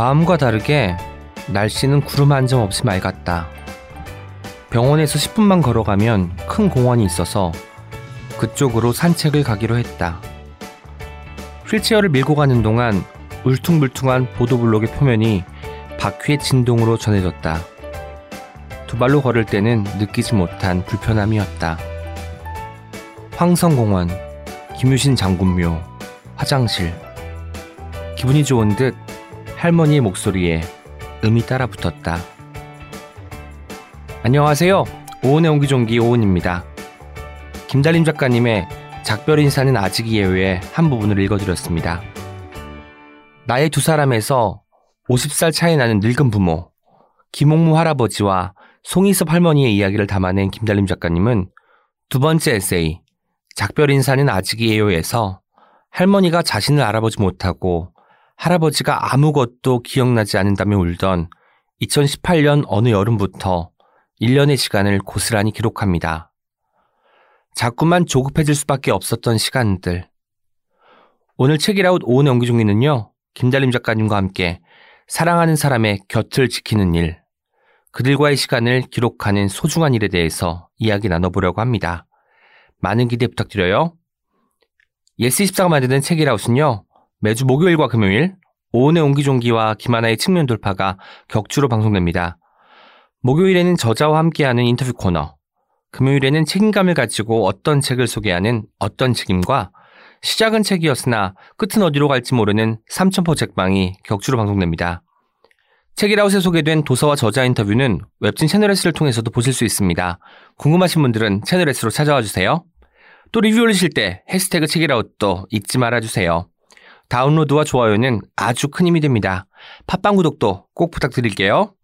마음과 다르게 날씨는 구름 한 점 없이 맑았다. 병원에서 10분만 걸어가면 큰 공원이 있어서 그쪽으로 산책을 가기로 했다. 휠체어를 밀고 가는 동안 울퉁불퉁한 보도블록의 표면이 바퀴의 진동으로 전해졌다. 두 발로 걸을 때는 느끼지 못한 불편함이었다. 황성공원, 김유신 장군묘, 화장실. 기분이 좋은 듯 할머니의 목소리에 음이 따라 붙었다. 안녕하세요. 오은의 옹기종기 오은입니다. 김달림 작가님의 작별 인사는 아직 예외의 한 부분을 읽어드렸습니다. 나의 두 사람에서 50살 차이 나는 늙은 부모, 김옥무 할아버지와 송이섭 할머니의 이야기를 담아낸 김달림 작가님은 두 번째 에세이, 작별 인사는 아직이에요에서 할머니가 자신을 알아보지 못하고 할아버지가 아무것도 기억나지 않는다며 울던 2018년 어느 여름부터 1년의 시간을 고스란히 기록합니다. 자꾸만 조급해질 수밖에 없었던 시간들. 오늘 책이라웃 오은 연기중에는요, 김달림 작가님과 함께 사랑하는 사람의 곁을 지키는 일, 그들과의 시간을 기록하는 소중한 일에 대해서 이야기 나눠보려고 합니다. 많은 기대 부탁드려요. 예스24가 만드는 책읽아웃은요, 매주 목요일과 금요일, 오은의 옹기종기와 김하나의 측면 돌파가 격주로 방송됩니다. 목요일에는 저자와 함께하는 인터뷰 코너, 금요일에는 책임감을 가지고 어떤 책을 소개하는 어떤 책임과 시작은 책이었으나 끝은 어디로 갈지 모르는 삼천포 책방이 격주로 방송됩니다. 책이라웃에 소개된 도서와 저자 인터뷰는 웹진 채널S를 통해서도 보실 수 있습니다. 궁금하신 분들은 채널S로 찾아와 주세요. 또 리뷰 올리실 때 해시태그 책이라웃도 잊지 말아주세요. 다운로드와 좋아요는 아주 큰 힘이 됩니다. 팟빵 구독도 꼭 부탁드릴게요.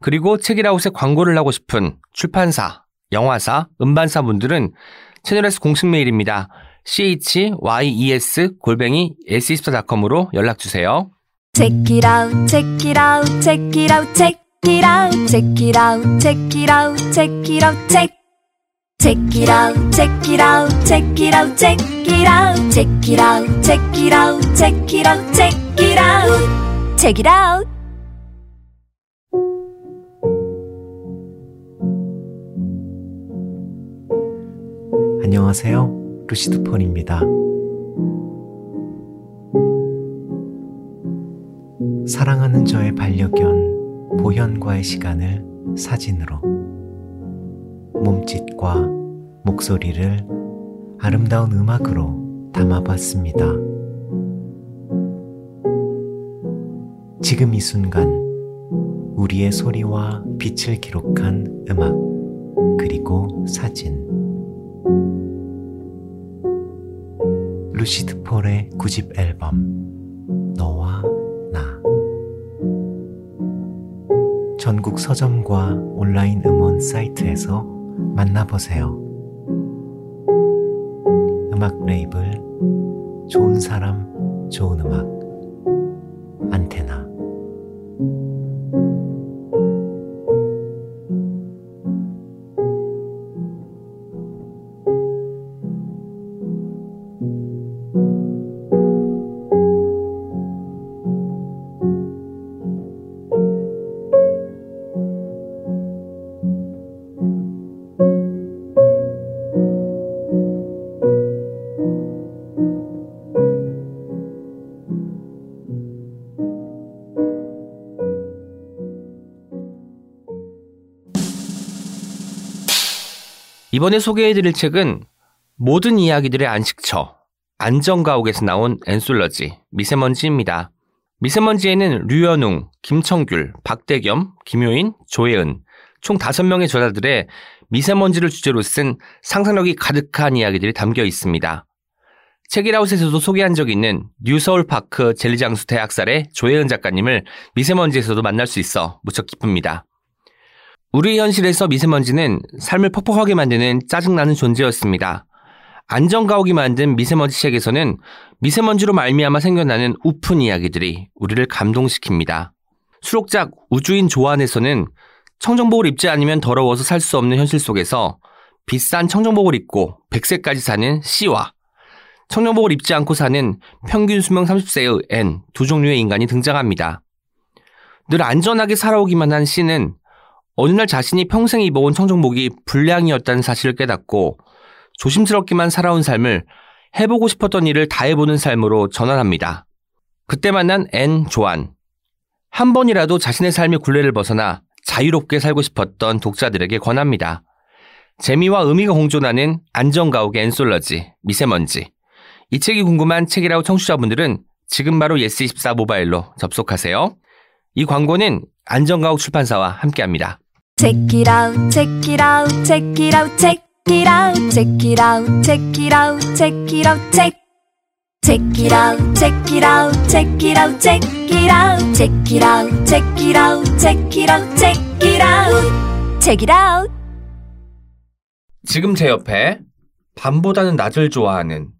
그리고 책이라웃에 광고를 하고 싶은 출판사, 영화사, 음반사 분들은 채널S 공식 메일입니다. chyes 골뱅이 s24.com으로 연락 주세요. Check it out, check it out, check it out, check it out, check it out, check it out, check it out, check. Check it out, check it out, check it out, check it out, check it out, check it out, check it out, check it out, check it out. 안녕하세요. 루시드 폰입니다. 사랑하는 저의 반려견 보현과의 시간을 사진으로 몸짓과 목소리를 아름다운 음악으로 담아봤습니다. 지금 이 순간 우리의 소리와 빛을 기록한 음악 그리고 사진 루시드 폴의 구집 앨범 너와 나 전국 서점과 온라인 음원 사이트에서 만나보세요. 음악 레이블 좋은 사람 좋은 음악 안테나 이번에 소개해드릴 책은 모든 이야기들의 안식처, 안전가옥에서 나온 앤솔러지, 미세먼지입니다. 미세먼지에는 류연웅, 김청귤, 박대겸, 김효인, 조혜은, 총 5명의 저자들의 미세먼지를 주제로 쓴 상상력이 가득한 이야기들이 담겨 있습니다. 책이라웃에서도 소개한 적 있는 뉴서울파크 젤리장수 대학살의 조혜은 작가님을 미세먼지에서도 만날 수 있어 무척 기쁩니다. 우리 현실에서 미세먼지는 삶을 퍽퍽하게 만드는 짜증나는 존재였습니다. 안전가옥이 만든 미세먼지 책에서는 미세먼지로 말미암아 생겨나는 우픈 이야기들이 우리를 감동시킵니다. 수록작 우주인 조안에서는 청정복을 입지 않으면 더러워서 살 수 없는 현실 속에서 비싼 청정복을 입고 100세까지 사는 C와 청정복을 입지 않고 사는 평균 수명 30세의 N 두 종류의 인간이 등장합니다. 늘 안전하게 살아오기만 한 씨는 어느 날 자신이 평생 입어온 청정복이 불량이었다는 사실을 깨닫고 조심스럽게만 살아온 삶을 해보고 싶었던 일을 다 해보는 삶으로 전환합니다. 그때 만난 앤 조안. 한 번이라도 자신의 삶의 굴레를 벗어나 자유롭게 살고 싶었던 독자들에게 권합니다. 재미와 의미가 공존하는 안전가옥의 앤솔러지, 미세먼지. 이 책이 궁금한 책읽아웃 청취자분들은 지금 바로 예스24 모바일로 접속하세요. 이 광고는 안전가옥 출판사와 함께합니다. Check it out, check it out, check it out, check it out, check it out, check it out, check it out, check. Check it out, check it out, check it out, check it out, check it out, check it out, check it out, check it out, check it out. 지금 제 옆에 밤보다는 낮을 좋아하는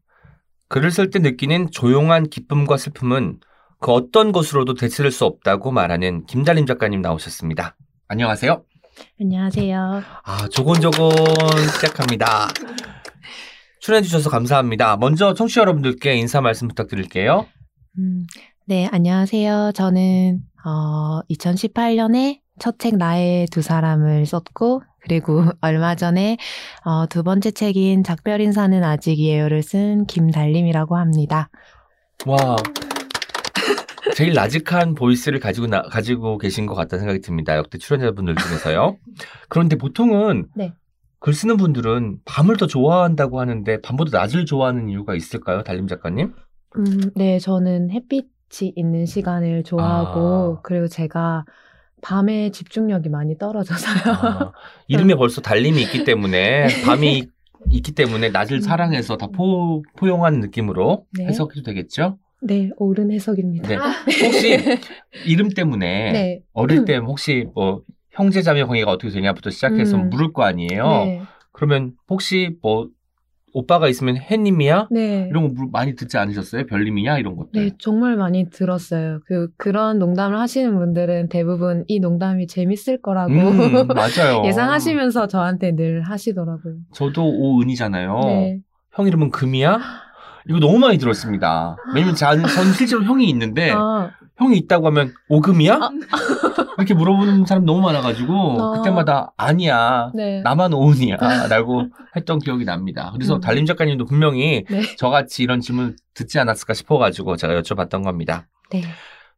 글을 쓸 때 느끼는 조용한 기쁨과 슬픔은 그 어떤 것으로도 대체될 수 없다고 말하는 김달림 작가님 나오셨습니다. 안녕하세요. 안녕하세요. 아, 조곤조곤 시작합니다. 출연해주셔서 감사합니다. 먼저 청취자 여러분들께 인사 말씀 부탁드릴게요. 음, 네, 안녕하세요. 저는 어, 2018년에 첫 책 나의 두 사람을 썼고 그리고 얼마 전에 어, 두 번째 책인 작별 인사는 아직이에요를 쓴 김달림이라고 합니다. 와, 제일 나직한 보이스를 가지고 나, 가지고 계신 것 같다는 생각이 듭니다. 역대 출연자분들 중에서요. 그런데 보통은 네. 글 쓰는 분들은 밤을 더 좋아한다고 하는데 밤보다 낮을 좋아하는 이유가 있을까요, 달림 작가님? 음, 네, 저는 햇빛이 있는 시간을 좋아하고 아. 그리고 제가 밤에 집중력이 많이 떨어져서요. 아, 이름에 벌써 달림이 있기 때문에 밤이 있기 때문에 낮을 음. 사랑해서 다 포, 포용한 느낌으로 네. 해석해도 되겠죠? 네, 옳은 해석입니다. 네. 혹시 이름 때문에 네. 어릴 때 혹시 뭐 형제자매 관계가 어떻게 되냐부터 시작해서 음. 물을 거 아니에요. 네. 그러면 혹시 뭐 오빠가 있으면 해님이야? 네. 이런 거 물- 많이 듣지 않으셨어요? 별님이냐 이런 것들. 네, 정말 많이 들었어요. 그, 그런 농담을 하시는 분들은 대부분 이 농담이 재밌을 거라고 음, 맞아요. 예상하시면서 저한테 늘 하시더라고요. 저도 오은이잖아요. 네. 형 이름은 금이야? 이거 너무 많이 들었습니다. 왜냐면 저는, 저는 실제로 형이 있는데 아, 형이 있다고 하면 오금이야? 이렇게 물어보는 사람 너무 많아가지고 아. 그때마다 아니야. 네. 나만 오은이야. 라고 했던 기억이 납니다. 그래서 음. 달림 작가님도 분명히 네. 저같이 이런 질문 듣지 않았을까 싶어가지고 제가 여쭤봤던 겁니다. 네.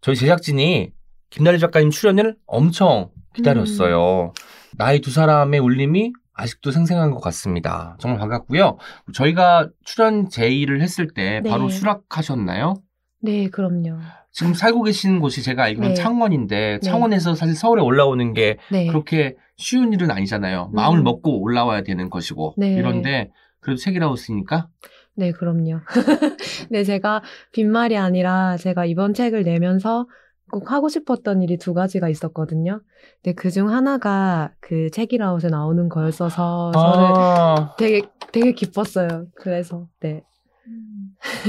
저희 제작진이 김달림 작가님 출연을 엄청 기다렸어요. 나이 두 사람의 울림이 아직도 생생한 것 같습니다. 정말 반갑고요. 저희가 출연 제의를 했을 때 네. 바로 수락하셨나요? 네, 그럼요. 지금 살고 계시는 곳이 제가 알기로는 네. 창원인데 네. 창원에서 사실 서울에 올라오는 게 네. 그렇게 쉬운 일은 아니잖아요. 마음을 음. 먹고 올라와야 되는 것이고 네. 이런데 그래도 책이라고 쓰니까 네, 그럼요. 네, 제가 빈말이 아니라 제가 이번 책을 내면서 꼭 하고 싶었던 일이 두 가지가 있었거든요. 근데 그 중 하나가 그 책이라웃에 나오는 거였어서 저는 아, 되게 되게 기뻤어요. 그래서 네.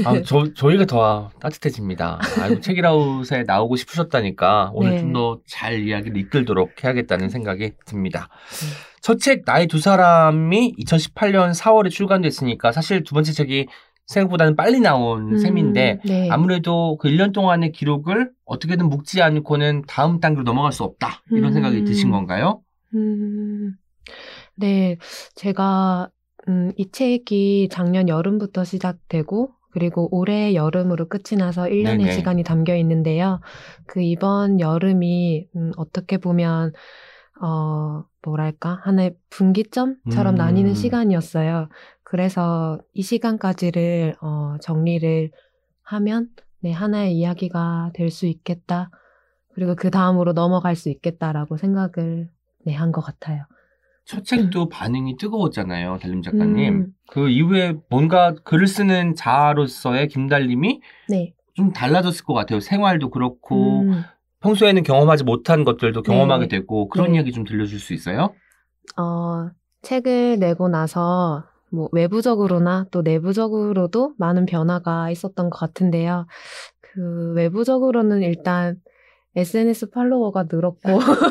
아, 저, 저희가 더 따뜻해집니다. 아이고, 책이라웃에 나오고 싶으셨다니까 오늘 네. 좀더 잘 이야기를 이끌도록 해야겠다는 생각이 듭니다. 네. 첫책 나의 두 사람이 2018년 4월에 출간됐으니까 사실 두 번째 책이 생각보다는 빨리 나온 음, 셈인데 네. 아무래도 그 1년 동안의 기록을 어떻게든 묶지 않고는 다음 단계로 넘어갈 수 없다. 이런 음. 생각이 드신 건가요? 음, 네, 제가 음, 이 책이 작년 여름부터 시작되고 그리고 올해 여름으로 끝이 나서 1년의 네네. 시간이 담겨 있는데요. 그 이번 여름이 음, 어떻게 보면 어, 뭐랄까 하나의 분기점처럼 음. 나뉘는 시간이었어요. 그래서 이 시간까지를 어, 정리를 하면 네, 하나의 이야기가 될 수 있겠다. 그리고 그 다음으로 넘어갈 수 있겠다라고 생각을 네, 한 것 같아요. 첫 책도 반응이 뜨거웠잖아요, 달림 작가님. 음, 그 이후에 뭔가 글을 쓰는 자아로서의 김달림이 네. 좀 달라졌을 것 같아요. 생활도 그렇고 음, 평소에는 경험하지 못한 것들도 경험하게 네. 되고 그런 네. 이야기 좀 들려줄 수 있어요? 어, 책을 내고 나서 뭐 외부적으로나 또 내부적으로도 많은 변화가 있었던 것 같은데요. 그 외부적으로는 일단 SNS 팔로워가 늘었고,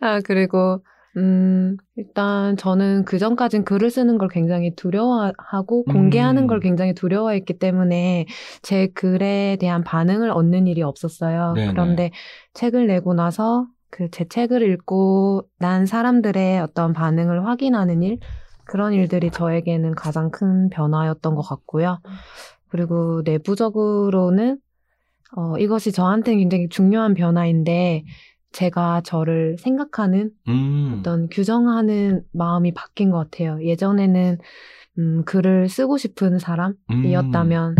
아, 그리고 음, 일단 저는 그 전까진 글을 쓰는 걸 굉장히 두려워하고 공개하는 음. 걸 굉장히 두려워했기 때문에 제 글에 대한 반응을 얻는 일이 없었어요. 네네. 그런데 책을 내고 나서 그 제 책을 읽고 난 사람들의 어떤 반응을 확인하는 일, 그런 일들이 저에게는 가장 큰 변화였던 것 같고요. 그리고 내부적으로는 어, 이것이 저한테는 굉장히 중요한 변화인데 제가 저를 생각하는 음. 어떤 규정하는 마음이 바뀐 것 같아요. 예전에는 음, 글을 쓰고 싶은 사람이었다면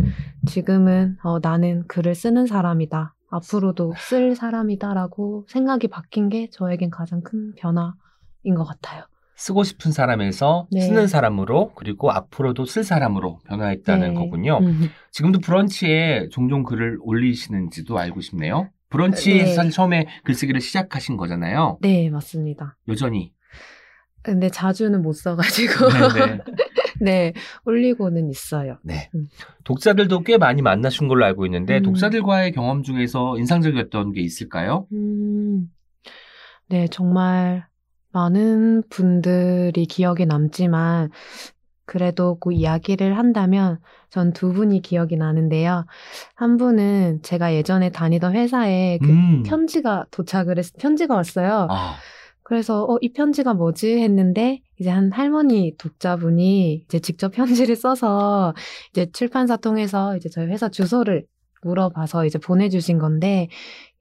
지금은 어, 나는 글을 쓰는 사람이다. 앞으로도 쓸 사람이다라고 생각이 바뀐 게 저에겐 가장 큰 변화인 것 같아요. 쓰고 싶은 사람에서 네. 쓰는 사람으로 그리고 앞으로도 쓸 사람으로 변화했다는 네. 거군요. 음. 지금도 브런치에 종종 글을 올리시는지도 알고 싶네요. 브런치에서 네. 사실 처음에 글쓰기를 시작하신 거잖아요. 네, 맞습니다. 여전히. 근데 자주는 못 써가지고 네네. 네 올리고는 있어요. 네. 음. 독자들도 꽤 많이 만나신 걸로 알고 있는데 음. 독자들과의 경험 중에서 인상적이었던 게 있을까요? 음, 네, 정말 많은 분들이 기억에 남지만, 그래도 그 이야기를 한다면 전 두 분이 기억이 나는데요. 한 분은 제가 예전에 다니던 회사에 그 음. 편지가 도착을 했, 편지가 왔어요. 아, 그래서 어, 이 편지가 뭐지 했는데 이제 한 할머니 독자분이 이제 직접 편지를 써서 이제 출판사 통해서 이제 저희 회사 주소를 물어봐서 이제 보내주신 건데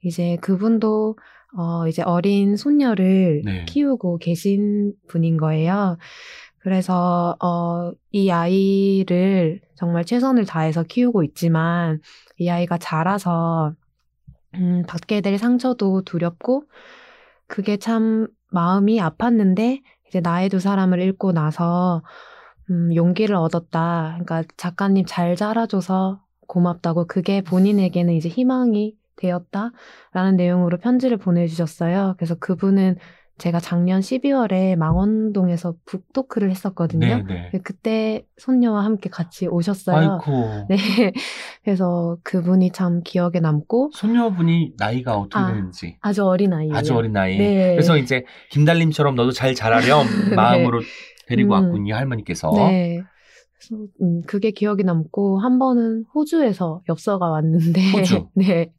이제 그분도 어 이제 어린 손녀를 네. 키우고 계신 분인 거예요. 그래서 어 이 아이를 정말 최선을 다해서 키우고 있지만 이 아이가 자라서 음, 받게 될 상처도 두렵고 그게 참 마음이 아팠는데 이제 나의 두 사람을 읽고 나서 음, 용기를 얻었다. 그러니까 작가님 잘 자라줘서 고맙다고 그게 본인에게는 이제 희망이 되었다 라는 내용으로 편지를 보내주셨어요. 그래서 그분은 제가 작년 12월에 망원동에서 북토크를 했었거든요. 네네. 그때 손녀와 함께 같이 오셨어요. 아이고. 네. 그래서 그분이 참 기억에 남고 손녀분이 나이가 어떻게 아, 되는지. 아주 어린 아이예요. 아주 어린 나이. 네. 그래서 이제 김달님처럼 너도 잘 자라렴 마음으로 데리고 음. 왔군요 할머니께서. 네. 그래서 음, 그게 기억이 남고 한 번은 호주에서 엽서가 왔는데 호주? 네.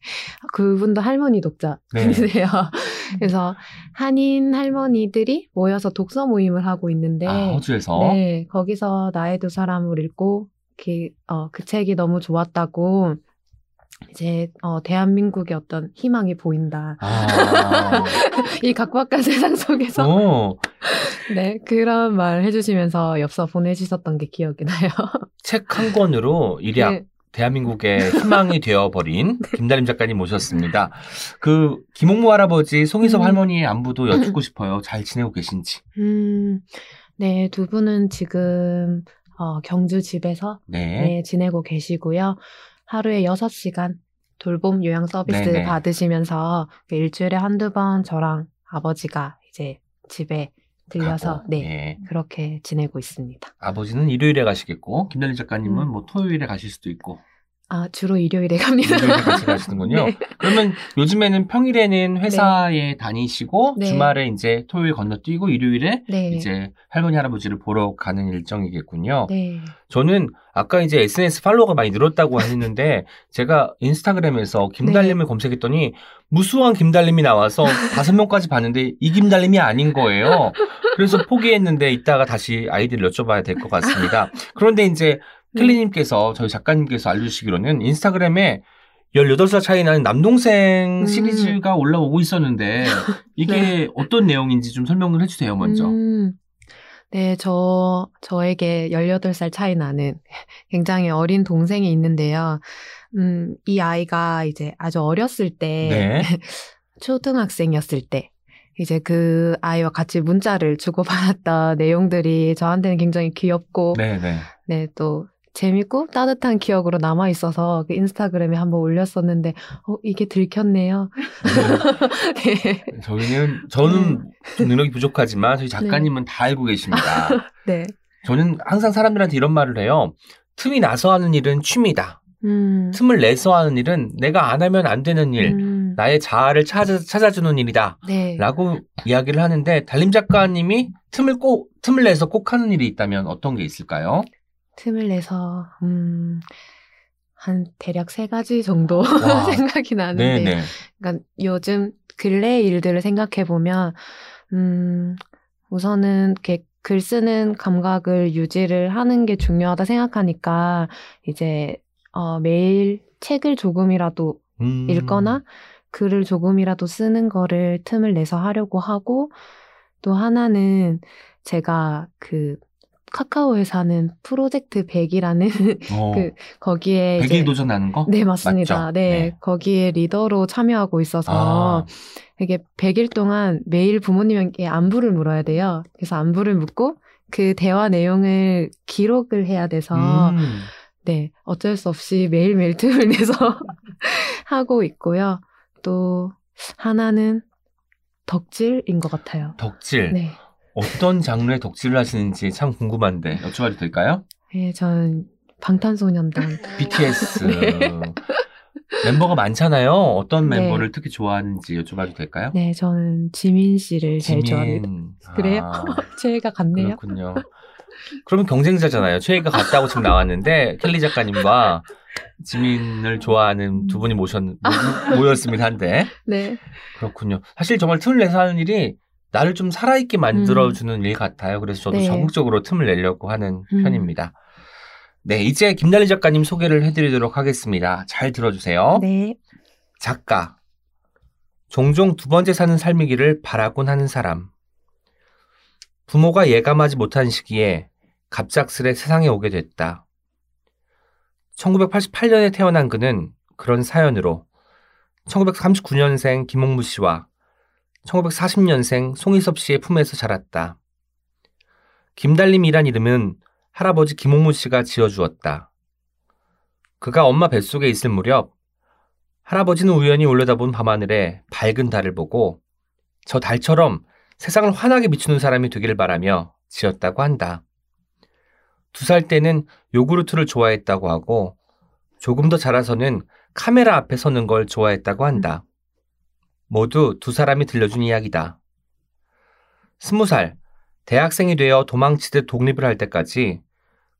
그분도 할머니 네. 독자분이세요. 그래서 한인 할머니들이 모여서 독서 모임을 하고 있는데 아 호주에서. 네, 거기서 나의 두 사람을 읽고 그, 어, 그 책이 너무 좋았다고 이제 어, 대한민국의 어떤 희망이 보인다. 아. 이 각박한 세상 속에서 오, 네 그런 말 해주시면서 엽서 보내주셨던 게 기억이 나요. 책 한 권으로 일약 네. 대한민국의 희망이 되어버린 김다림 작가님 모셨습니다. 그 김홍무 할아버지 송희섭 음. 할머니의 안부도 여쭙고 싶어요. 잘 지내고 계신지. 음, 네, 두 분은 지금 어, 경주 집에서 네. 네, 지내고 계시고요. 하루에 6시간 돌봄 요양 서비스 네네. 받으시면서 그 일주일에 한두 번 저랑 아버지가 이제 집에 들려서 가고, 네, 예. 그렇게 지내고 있습니다. 아버지는 일요일에 가시겠고 김다림 작가님은 음. 뭐 토요일에 가실 수도 있고 아, 주로 일요일에 갑니다. 일요일에 같이 가시는군요. 네. 그러면 요즘에는 평일에는 회사에 다니시고 네. 주말에 이제 토요일 건너뛰고 일요일에 네. 이제 할머니 할아버지를 보러 가는 일정이겠군요. 네. 저는 아까 이제 SNS 팔로워가 많이 늘었다고 하셨는데 제가 인스타그램에서 김달림을 검색했더니 무수한 김달림이 나와서 다섯 명까지 봤는데 이 김달림이 아닌 거예요. 그래서 포기했는데 이따가 다시 아이디를 여쭤봐야 될 것 같습니다. 그런데 이제 켈리님께서 저희 작가님께서 알려주시기로는 인스타그램에 18살 차이 나는 남동생 음. 시리즈가 올라오고 있었는데 이게 어떤 내용인지 좀 설명을 해주세요 먼저. 음, 네, 저, 저에게 18살 차이 나는 굉장히 어린 동생이 있는데요. 음, 이 아이가 이제 아주 어렸을 때, 네. 초등학생이었을 때, 이제 그 아이와 같이 문자를 주고받았던 내용들이 저한테는 굉장히 귀엽고, 네 네. 네, 또 재밌고 따뜻한 기억으로 남아 있어서 그 인스타그램에 한번 올렸었는데, 어, 이게 들켰네요. 네. 저희는 저는 좀 능력이 부족하지만 저희 작가님은 다 알고 계십니다. 네. 저는 항상 사람들한테 이런 말을 해요. 틈이 나서 하는 일은 취미다. 음. 틈을 내서 하는 일은 내가 안 하면 안 되는 일. 음. 음. 나의 자아를 찾아, 찾아주는 일이다. 네. 라고 이야기를 하는데 달림 작가님이 틈을 꼭 틈을 내서 꼭 하는 일이 있다면 어떤 게 있을까요? 틈을 내서 음, 한 대략 세 가지 정도 와. 생각이 나는데 네네. 그러니까 요즘 근래 일들을 생각해 보면 음, 우선은 이렇게 글 쓰는 감각을 유지를 하는 게 중요하다 생각하니까 이제 어, 매일 책을 조금이라도 음. 읽거나 글을 조금이라도 쓰는 거를 틈을 내서 하려고 하고 또 하나는 제가 그 카카오 회사는 프로젝트 100이라는 어, 그 거기에 백일 이제 도전하는 거? 네 맞습니다. 네, 네. 거기에 리더로 참여하고 있어서 아, 이게 100일 동안 매일 부모님에게 안부를 물어야 돼요. 그래서 안부를 묻고 그 대화 내용을 기록을 해야 돼서 음. 네, 어쩔 수 없이 매일매일 틈을 내서 하고 있고요. 또 하나는 덕질인 것 같아요. 덕질. 네. 어떤 장르의 덕질을 하시는지 참 궁금한데 여쭤봐도 될까요? 네, 저는 방탄소년단. BTS 네. 멤버가 많잖아요. 어떤 네. 멤버를 특히 좋아하는지 여쭤봐도 될까요? 네, 저는 지민 씨를 제일 좋아합니다. 지민. 그래요? 아, 최애가 같네요. 그렇군요. 그러면 경쟁자잖아요. 최애가 같다고 지금 나왔는데 켈리 작가님과 지민을 좋아하는 두 분이 모셨 모- 모였습니다 한데 네. 그렇군요. 사실 정말 틈을 내서 하는 일이 나를 좀 살아있게 만들어주는 일 같아요. 그래서 저도 네. 적극적으로 틈을 내려고 하는 음. 편입니다. 네, 이제 김달리 작가님 소개를 해드리도록 하겠습니다. 잘 들어주세요. 네. 작가. 종종 두 번째 사는 삶이기를 바라곤 하는 사람. 부모가 예감하지 못한 시기에 갑작스레 세상에 오게 됐다. 1988년에 태어난 그는 그런 사연으로 1939년생 김홍무 씨와 1940년생 송희섭 씨의 품에서 자랐다. 김달림이란 이름은 할아버지 김홍무 씨가 지어주었다. 그가 엄마 뱃속에 있을 무렵 할아버지는 우연히 올려다본 밤하늘에 밝은 달을 보고 저 달처럼 세상을 환하게 비추는 사람이 되기를 바라며 지었다고 한다. 두 살 때는 요구르트를 좋아했다고 하고 조금 더 자라서는 카메라 앞에 서는 걸 좋아했다고 한다. 모두 두 사람이 들려준 이야기다. 스무 살, 대학생이 되어 도망치듯 독립을 할 때까지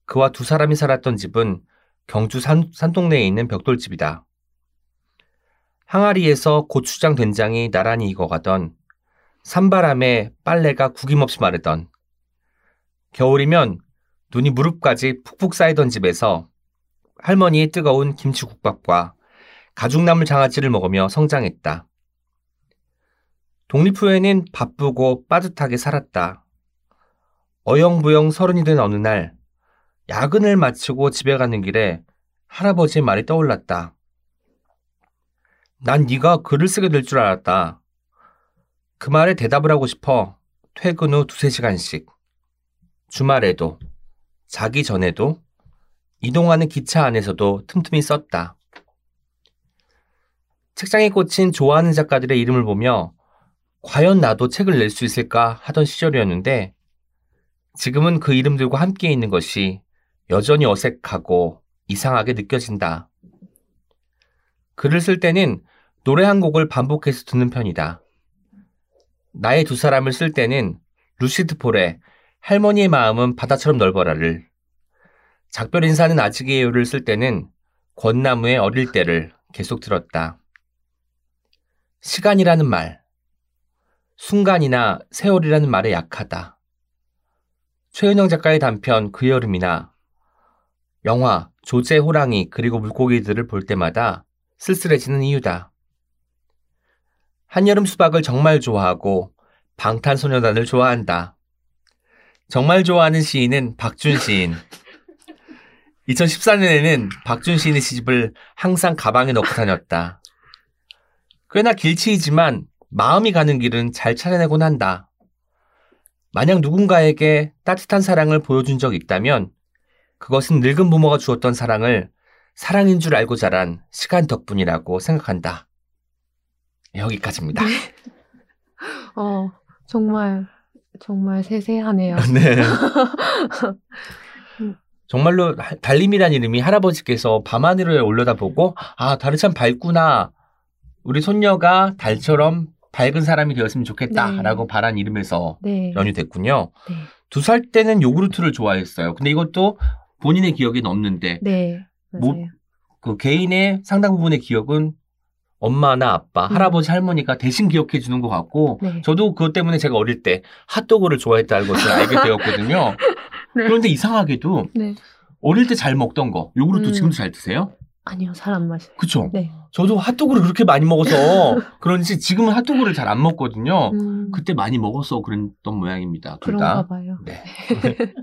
그와 두 사람이 살았던 집은 경주 산, 산동네에 있는 벽돌집이다. 항아리에서 고추장 된장이 나란히 익어가던 산바람에 빨래가 구김없이 마르던 겨울이면 눈이 무릎까지 푹푹 쌓이던 집에서 할머니의 뜨거운 김치국밥과 가죽나물 장아찌를 먹으며 성장했다. 독립 후에는 바쁘고 빠듯하게 살았다. 어영부영 서른이 된 어느 날 야근을 마치고 집에 가는 길에 할아버지의 말이 떠올랐다. 난 네가 글을 쓰게 될 줄 알았다. 그 말에 대답을 하고 싶어 퇴근 후 두세 시간씩 주말에도 자기 전에도 이동하는 기차 안에서도 틈틈이 썼다. 책장에 꽂힌 좋아하는 작가들의 이름을 보며 과연 나도 책을 낼 수 있을까 하던 시절이었는데 지금은 그 이름들과 함께 있는 것이 여전히 어색하고 이상하게 느껴진다. 글을 쓸 때는 노래 한 곡을 반복해서 듣는 편이다. 나의 두 사람을 쓸 때는 루시드 폴의 할머니의 마음은 바다처럼 넓어라를, 작별 인사는 아직이에요를 쓸 때는 권나무의 어릴 때를 계속 들었다. 시간이라는 말, 순간이나 세월이라는 말에 약하다. 최은영 작가의 단편 그 여름이나 영화 조제 호랑이 그리고 물고기들을 볼 때마다 쓸쓸해지는 이유다. 한여름 수박을 정말 좋아하고 방탄소년단을 좋아한다. 정말 좋아하는 시인은 박준 시인. 2014년에는 박준 시인의 시집을 항상 가방에 넣고 다녔다. 꽤나 길치이지만 마음이 가는 길은 잘 찾아내곤 한다. 만약 누군가에게 따뜻한 사랑을 보여준 적 있다면 그것은 늙은 부모가 주었던 사랑을 사랑인 줄 알고 자란 시간 덕분이라고 생각한다. 여기까지입니다. 어, 정말, 정말 세세하네요. 네. 정말로 하- 달림이란 이름이 할아버지께서 밤하늘에 올려다보고 아 달이 참 밝구나 우리 손녀가 달처럼 밝은 사람이 되었으면 좋겠다라고 네. 바란 이름에서 네. 연유됐군요. 네. 두살 때는 요구르트를 좋아했어요. 근데 이것도 본인의 기억에는 없는데 네. 뭐-. 그 개인의 상당 부분의 기억은 엄마나 아빠, 음. 할아버지, 할머니가 대신 기억해 주는 것 같고 네. 저도 그것 때문에 제가 어릴 때 핫도그를 좋아했다는 것을 알게 되었거든요. 네. 그런데 이상하게도 네. 어릴 때 잘 먹던 거 요구르트 음. 지금도 잘 드세요? 아니요, 잘 안 마셔요. 그쵸? 네. 저도 핫도그를 그렇게 많이 먹어서 그런지 지금은 핫도그를 잘 안 먹거든요. 음, 그때 많이 먹어서 그랬던 모양입니다. 둘 그런가 다. 봐요. 네.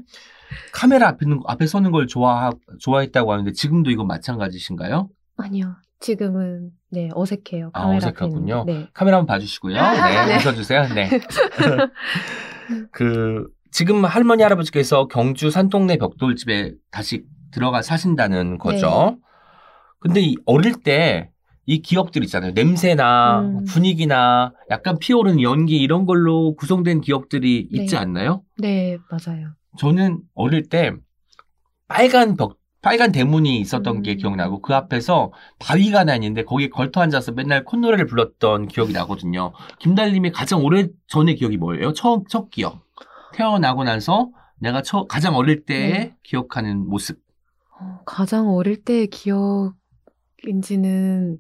카메라 앞에, 있는- 앞에 서는 걸 좋아, 좋아했다고 하는데 지금도 이건 마찬가지신가요? 아니요. 지금은 네 어색해요. 아, 어색하군요. 네. 카메라 한번 봐주시고요. 네, 네. 웃어주세요. 네. 그, 지금 할머니, 할아버지께서 경주 산동네 벽돌집에 다시 들어가 사신다는 거죠. 네. 근데 이 어릴 때 이 기억들 있잖아요. 냄새나 음. 분위기나 약간 피어오르는 연기 이런 걸로 구성된 기억들이 있지 네. 않나요? 네, 맞아요. 저는 어릴 때 빨간 벽, 빨간 대문이 있었던 음. 게 기억나고 그 앞에서 바위가 하나 있는데 거기에 걸터 앉아서 맨날 콧노래를 불렀던 기억이 나거든요. 김달님이 가장 오래 전의 기억이 뭐예요? 처음, 첫 기억. 태어나고 나서 내가 처, 가장 어릴 때 네. 기억하는 모습. 어, 가장 어릴 때의 기억인지는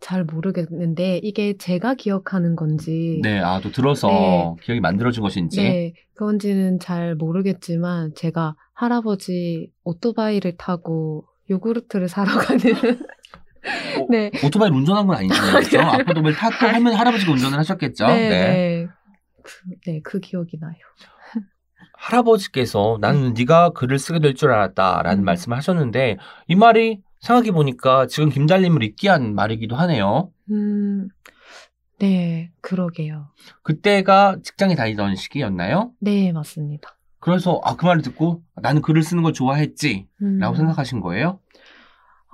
잘 모르겠는데 이게 제가 기억하는 건지 네, 아, 또 들어서 네. 기억이 만들어진 것인지. 네, 그건지는 잘 모르겠지만 제가 할아버지 오토바이를 타고 요구르트를 사러 가는 어, 네. 오토바이를 운전한 건 아니잖아요. 그렇죠? 아빠도 타고 하면 할아버지가 운전을 하셨겠죠? 네, 네. 그, 네, 그 기억이 나요. 할아버지께서 나는 네가 글을 쓰게 될 줄 알았다라는 음. 말씀을 하셨는데 이 말이 생각해 보니까 지금 김달님을 잊게 한 말이기도 하네요. 음, 네, 그러게요. 그때가 직장에 다니던 시기였나요? 네, 맞습니다. 그래서 아 그 말을 듣고 나는 글을 쓰는 걸 좋아했지라고 음, 생각하신 거예요?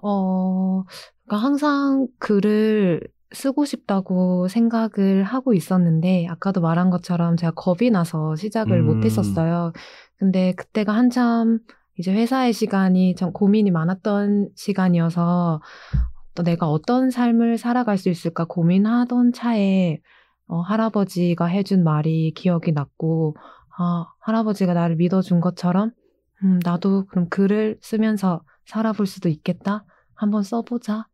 어, 그러니까 항상 글을 쓰고 싶다고 생각을 하고 있었는데, 아까도 말한 것처럼 제가 겁이 나서 시작을 음. 못 했었어요. 근데 그때가 한참 이제 회사의 시간이 좀 고민이 많았던 시간이어서, 또 내가 어떤 삶을 살아갈 수 있을까 고민하던 차에, 어, 할아버지가 해준 말이 기억이 났고, 아, 할아버지가 나를 믿어준 것처럼, 음, 나도 그럼 글을 쓰면서 살아볼 수도 있겠다? 한번 써보자.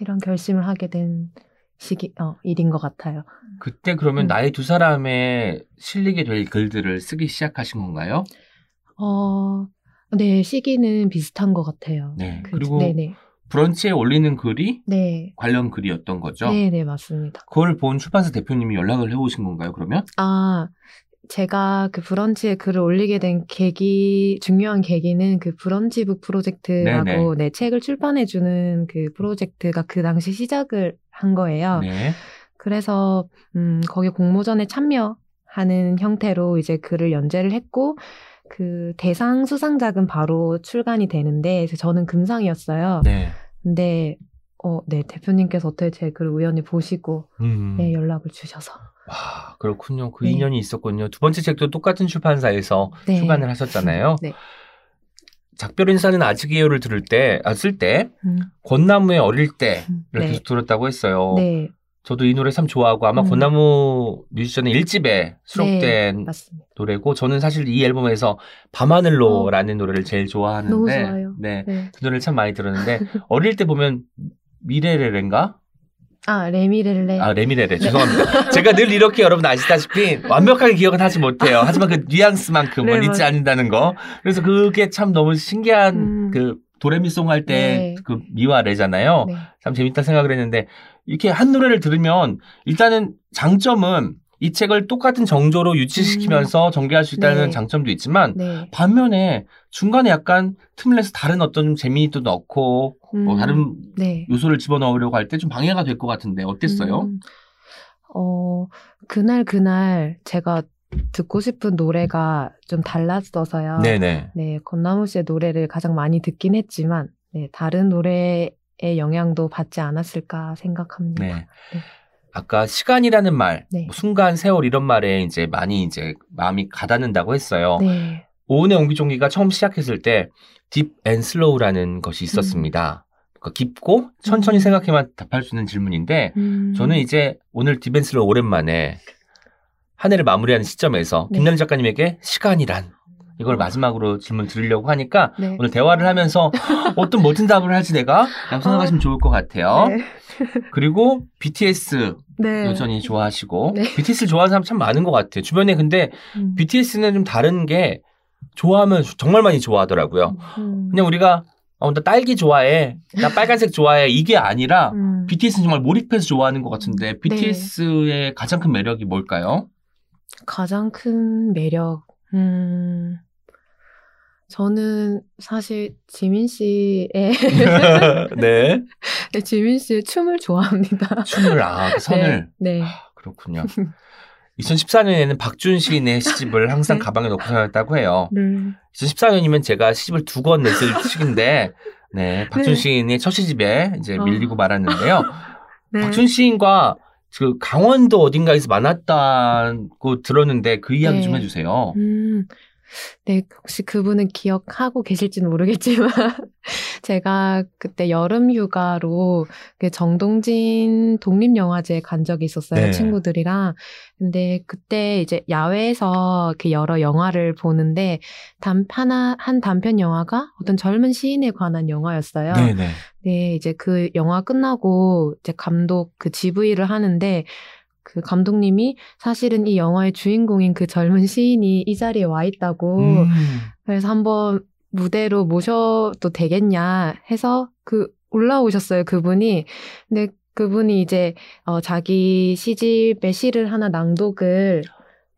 이런 결심을 하게 된 시기, 어, 일인 것 같아요. 그때 그러면 음. 나의 두 사람에 실리게 될 글들을 쓰기 시작하신 건가요? 어, 네, 시기는 비슷한 것 같아요. 네. 그- 그리고 네네. 브런치에 올리는 글이 네. 관련 글이었던 거죠? 네 네, 맞습니다. 그걸 본 출판사 대표님이 연락을 해오신 건가요, 그러면? 아, 제가 그 브런치에 글을 올리게 된 계기, 중요한 계기는 그 브런치북 프로젝트라고 네네. 네, 책을 출판해주는 그 프로젝트가 그 당시 시작을 한 거예요. 네. 그래서 음, 거기 공모전에 참여하는 형태로 이제 글을 연재를 했고 그 대상 수상작은 바로 출간이 되는데 저는 금상이었어요. 네. 근데 어, 네 대표님께서 어떻게 제 글을 우연히 보시고 음. 네, 연락을 주셔서 와, 그렇군요. 그 네. 인연이 있었군요. 두 번째 책도 똑같은 출판사에서 네. 출간을 하셨잖아요. 네. 작별 인사는 아직이에요를 들을 때, 아, 쓸 때, 음, 권나무의 어릴 때를 네. 계속 들었다고 했어요. 네, 저도 이 노래 참 좋아하고 아마 음. 권나무 뮤지션의 1집에 수록된 맞습니다. 노래고 저는 사실 이 앨범에서 밤하늘로라는 노래를 제일 좋아하는데 어. 네. 네. 그 노래를 참 많이 들었는데 어릴 때 보면 미래레레인가? 아 레미렐레. 아 레미레레 죄송합니다. 제가 늘 이렇게 여러분 아시다시피 완벽하게 기억은 하지 못해요. 하지만 그 뉘앙스만큼은 네, 잊지 맞- 않는다는 거. 그래서 그게 참 너무 신기한 음. 그 도레미송 할때 네. 그 미와 레잖아요. 네. 참 재밌다 생각을 했는데 이렇게 한 노래를 들으면 일단은 장점은 이 책을 똑같은 정조로 유치시키면서 전개할 수 있다는 네. 장점도 있지만 네. 반면에 중간에 약간 틈을 내서 다른 어떤 좀 재미도 넣고 뭐 음, 다른 네. 요소를 집어넣으려고 할 때 좀 방해가 될 것 같은데 어땠어요? 음, 어, 그날 그날 제가 듣고 싶은 노래가 좀 달랐어서요. 네네. 네, 권나무 씨의 노래를 가장 많이 듣긴 했지만, 네, 다른 노래의 영향도 받지 않았을까 생각합니다. 네. 아까 시간이라는 말, 네. 뭐 순간, 세월 이런 말에 이제 많이 이제 마음이 가닿는다고 했어요. 네. 오은의 옹기종기가 처음 시작했을 때 Deep and Slow라는 것이 있었습니다. 그러니까 깊고 천천히 생각해만 답할 수 있는 질문인데 음. 저는 이제 오늘 Deep and Slow를 오랜만에 한 해를 마무리하는 시점에서 네. 김달님 작가님에게 시간이란 이걸 마지막으로 질문 드리려고 하니까 네. 오늘 대화를 하면서 어떤 멋진 답을 할지 내가 라고 생각하시면 좋을 것 같아요. 네. 그리고 BTS 네. 여전히 좋아하시고 네. BTS를 좋아하는 사람 참 많은 것 같아요. 주변에 근데 음. BTS는 좀 다른 게 좋아하면 정말 많이 좋아하더라고요. 음. 그냥 우리가 어, 나 딸기 좋아해, 나 빨간색 좋아해 이게 아니라 음. BTS는 정말 몰입해서 좋아하는 것 같은데 BTS의 가장 큰 매력이 뭘까요? 가장 큰 매력. 음. 저는 사실 지민 씨의 네. 네, 지민 씨의 춤을 좋아합니다. 춤을 아, 그 선을 네. 네. 그렇군요. 2014년에는 박준 시인의 시집을 항상 네. 가방에 넣고 다녔다고 해요. 네. 2014년이면 제가 시집을 두 권 냈을 시기인데, 네, 박준 네. 시인의 첫 시집에 이제 어. 밀리고 말았는데요. 네. 박준 시인과 그 강원도 어딘가에서 만났다고 들었는데 그 이야기 네. 좀 해주세요. 음, 네, 혹시 그분은 기억하고 계실지는 모르겠지만, 제가 그때 여름 휴가로 그 정동진 독립영화제에 간 적이 있었어요, 네. 친구들이랑. 근데 그때 이제 야외에서 이렇게 여러 영화를 보는데, 단, 하나, 한 단편 영화가 어떤 젊은 시인에 관한 영화였어요. 네 네. 네, 이제 그 영화 끝나고 이제 감독 그 GV를 하는데 그 감독님이 사실은 이 영화의 주인공인 그 젊은 시인이 이 자리에 와 있다고 음. 그래서 한번 무대로 모셔도 되겠냐 해서 그 올라오셨어요, 그분이. 근데 그분이 이제 어 자기 시집의 시를 하나 낭독을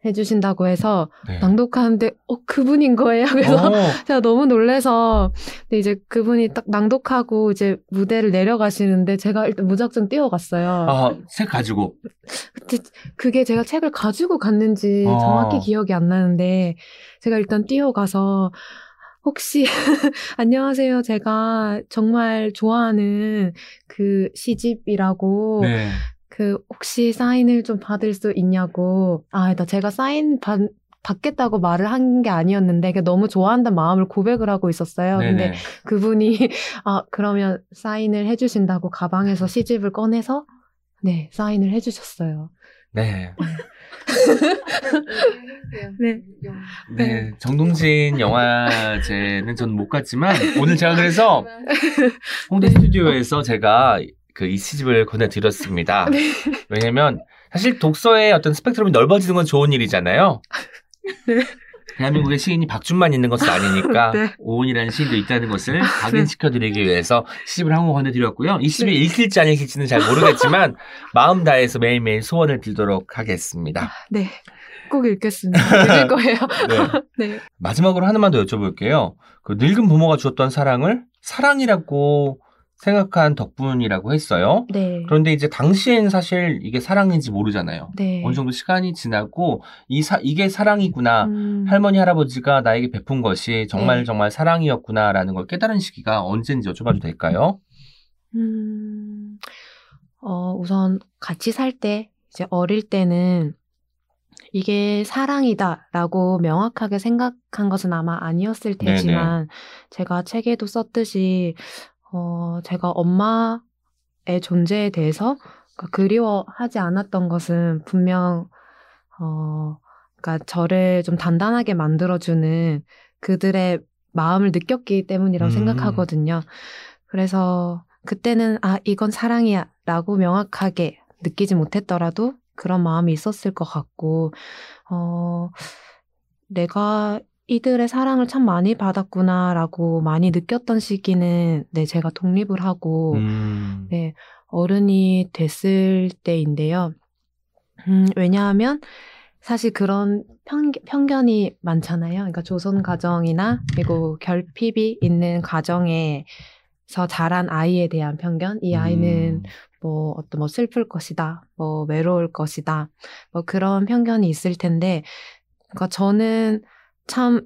해주신다고 해서 네. 낭독하는데 어 그분인 거예요. 그래서 어, 제가 너무 놀래서 근데 이제 그분이 딱 낭독하고 이제 무대를 내려가시는데 제가 일단 무작정 뛰어갔어요. 아, 책 가지고. 그때 그게 제가 책을 가지고 갔는지 어. 정확히 기억이 안 나는데 제가 일단 뛰어가서 혹시 안녕하세요. 제가 정말 좋아하는 그 시집이라고 네. 그 혹시 사인을 좀 받을 수 있냐고 아, 나 제가 사인 받 받겠다고 말을 한 게 아니었는데 너무 좋아한다는 마음을 고백을 하고 있었어요. 근데 네네. 그분이 아 그러면 사인을 해주신다고 가방에서 시집을 꺼내서 네 사인을 해주셨어요. 네. 네. 네. 정동진 영화제는 저는 못 갔지만 오늘 제가 그래서 홍대 스튜디오에서 제가 그 이 시집을 권해드렸습니다. 왜냐면 사실 독서의 어떤 스펙트럼이 넓어지는 건 좋은 일이잖아요. 네. 대한민국의 시인이 박준만 있는 것은 아니니까 네. 오은이라는 시인도 있다는 것을 각인시켜드리기 위해서 시집을 한 권 권해드렸고요. 이 시집이 네. 읽힐지 안 읽힐지는 잘 모르겠지만 마음 다해서 매일매일 소원을 빌도록 하겠습니다. 네. 꼭 읽겠습니다. 읽을 거예요. 네. 네. 마지막으로 하나만 더 여쭤볼게요. 그 늙은 부모가 주었던 사랑을 사랑이라고 생각한 덕분이라고 했어요. 네. 그런데 이제 당시엔 사실 이게 사랑인지 모르잖아요. 네. 어느 정도 시간이 지나고 이 사, 이게 사랑이구나. 음, 할머니 할아버지가 나에게 베푼 것이 정말 네. 정말 사랑이었구나라는 걸 깨달은 시기가 언제인지 여쭤봐도 될까요? 음, 어, 우선 같이 살 때, 이제 어릴 때는 이게 사랑이다라고 명확하게 생각한 것은 아마 아니었을 네네. 테지만, 제가 책에도 썼듯이, 어, 제가 엄마의 존재에 대해서 그러니까 그리워하지 않았던 것은 분명, 어, 그러니까 저를 좀 단단하게 만들어주는 그들의 마음을 느꼈기 때문이라고 음. 생각하거든요. 그래서 그때는 아, 이건 사랑이야 라고 명확하게 느끼지 못했더라도 그런 마음이 있었을 것 같고, 어, 내가 이들의 사랑을 참 많이 받았구나라고 많이 느꼈던 시기는 네, 제가 독립을 하고, 음. 네, 어른이 됐을 때인데요. 음, 왜냐하면 사실 그런 편, 편견이 많잖아요. 그러니까 조선 가정이나 그리고 결핍이 있는 가정에서 자란 아이에 대한 편견. 이 아이는 음. 뭐 어떤 뭐 슬플 것이다, 뭐 외로울 것이다, 뭐 그런 편견이 있을 텐데, 그러니까 저는 참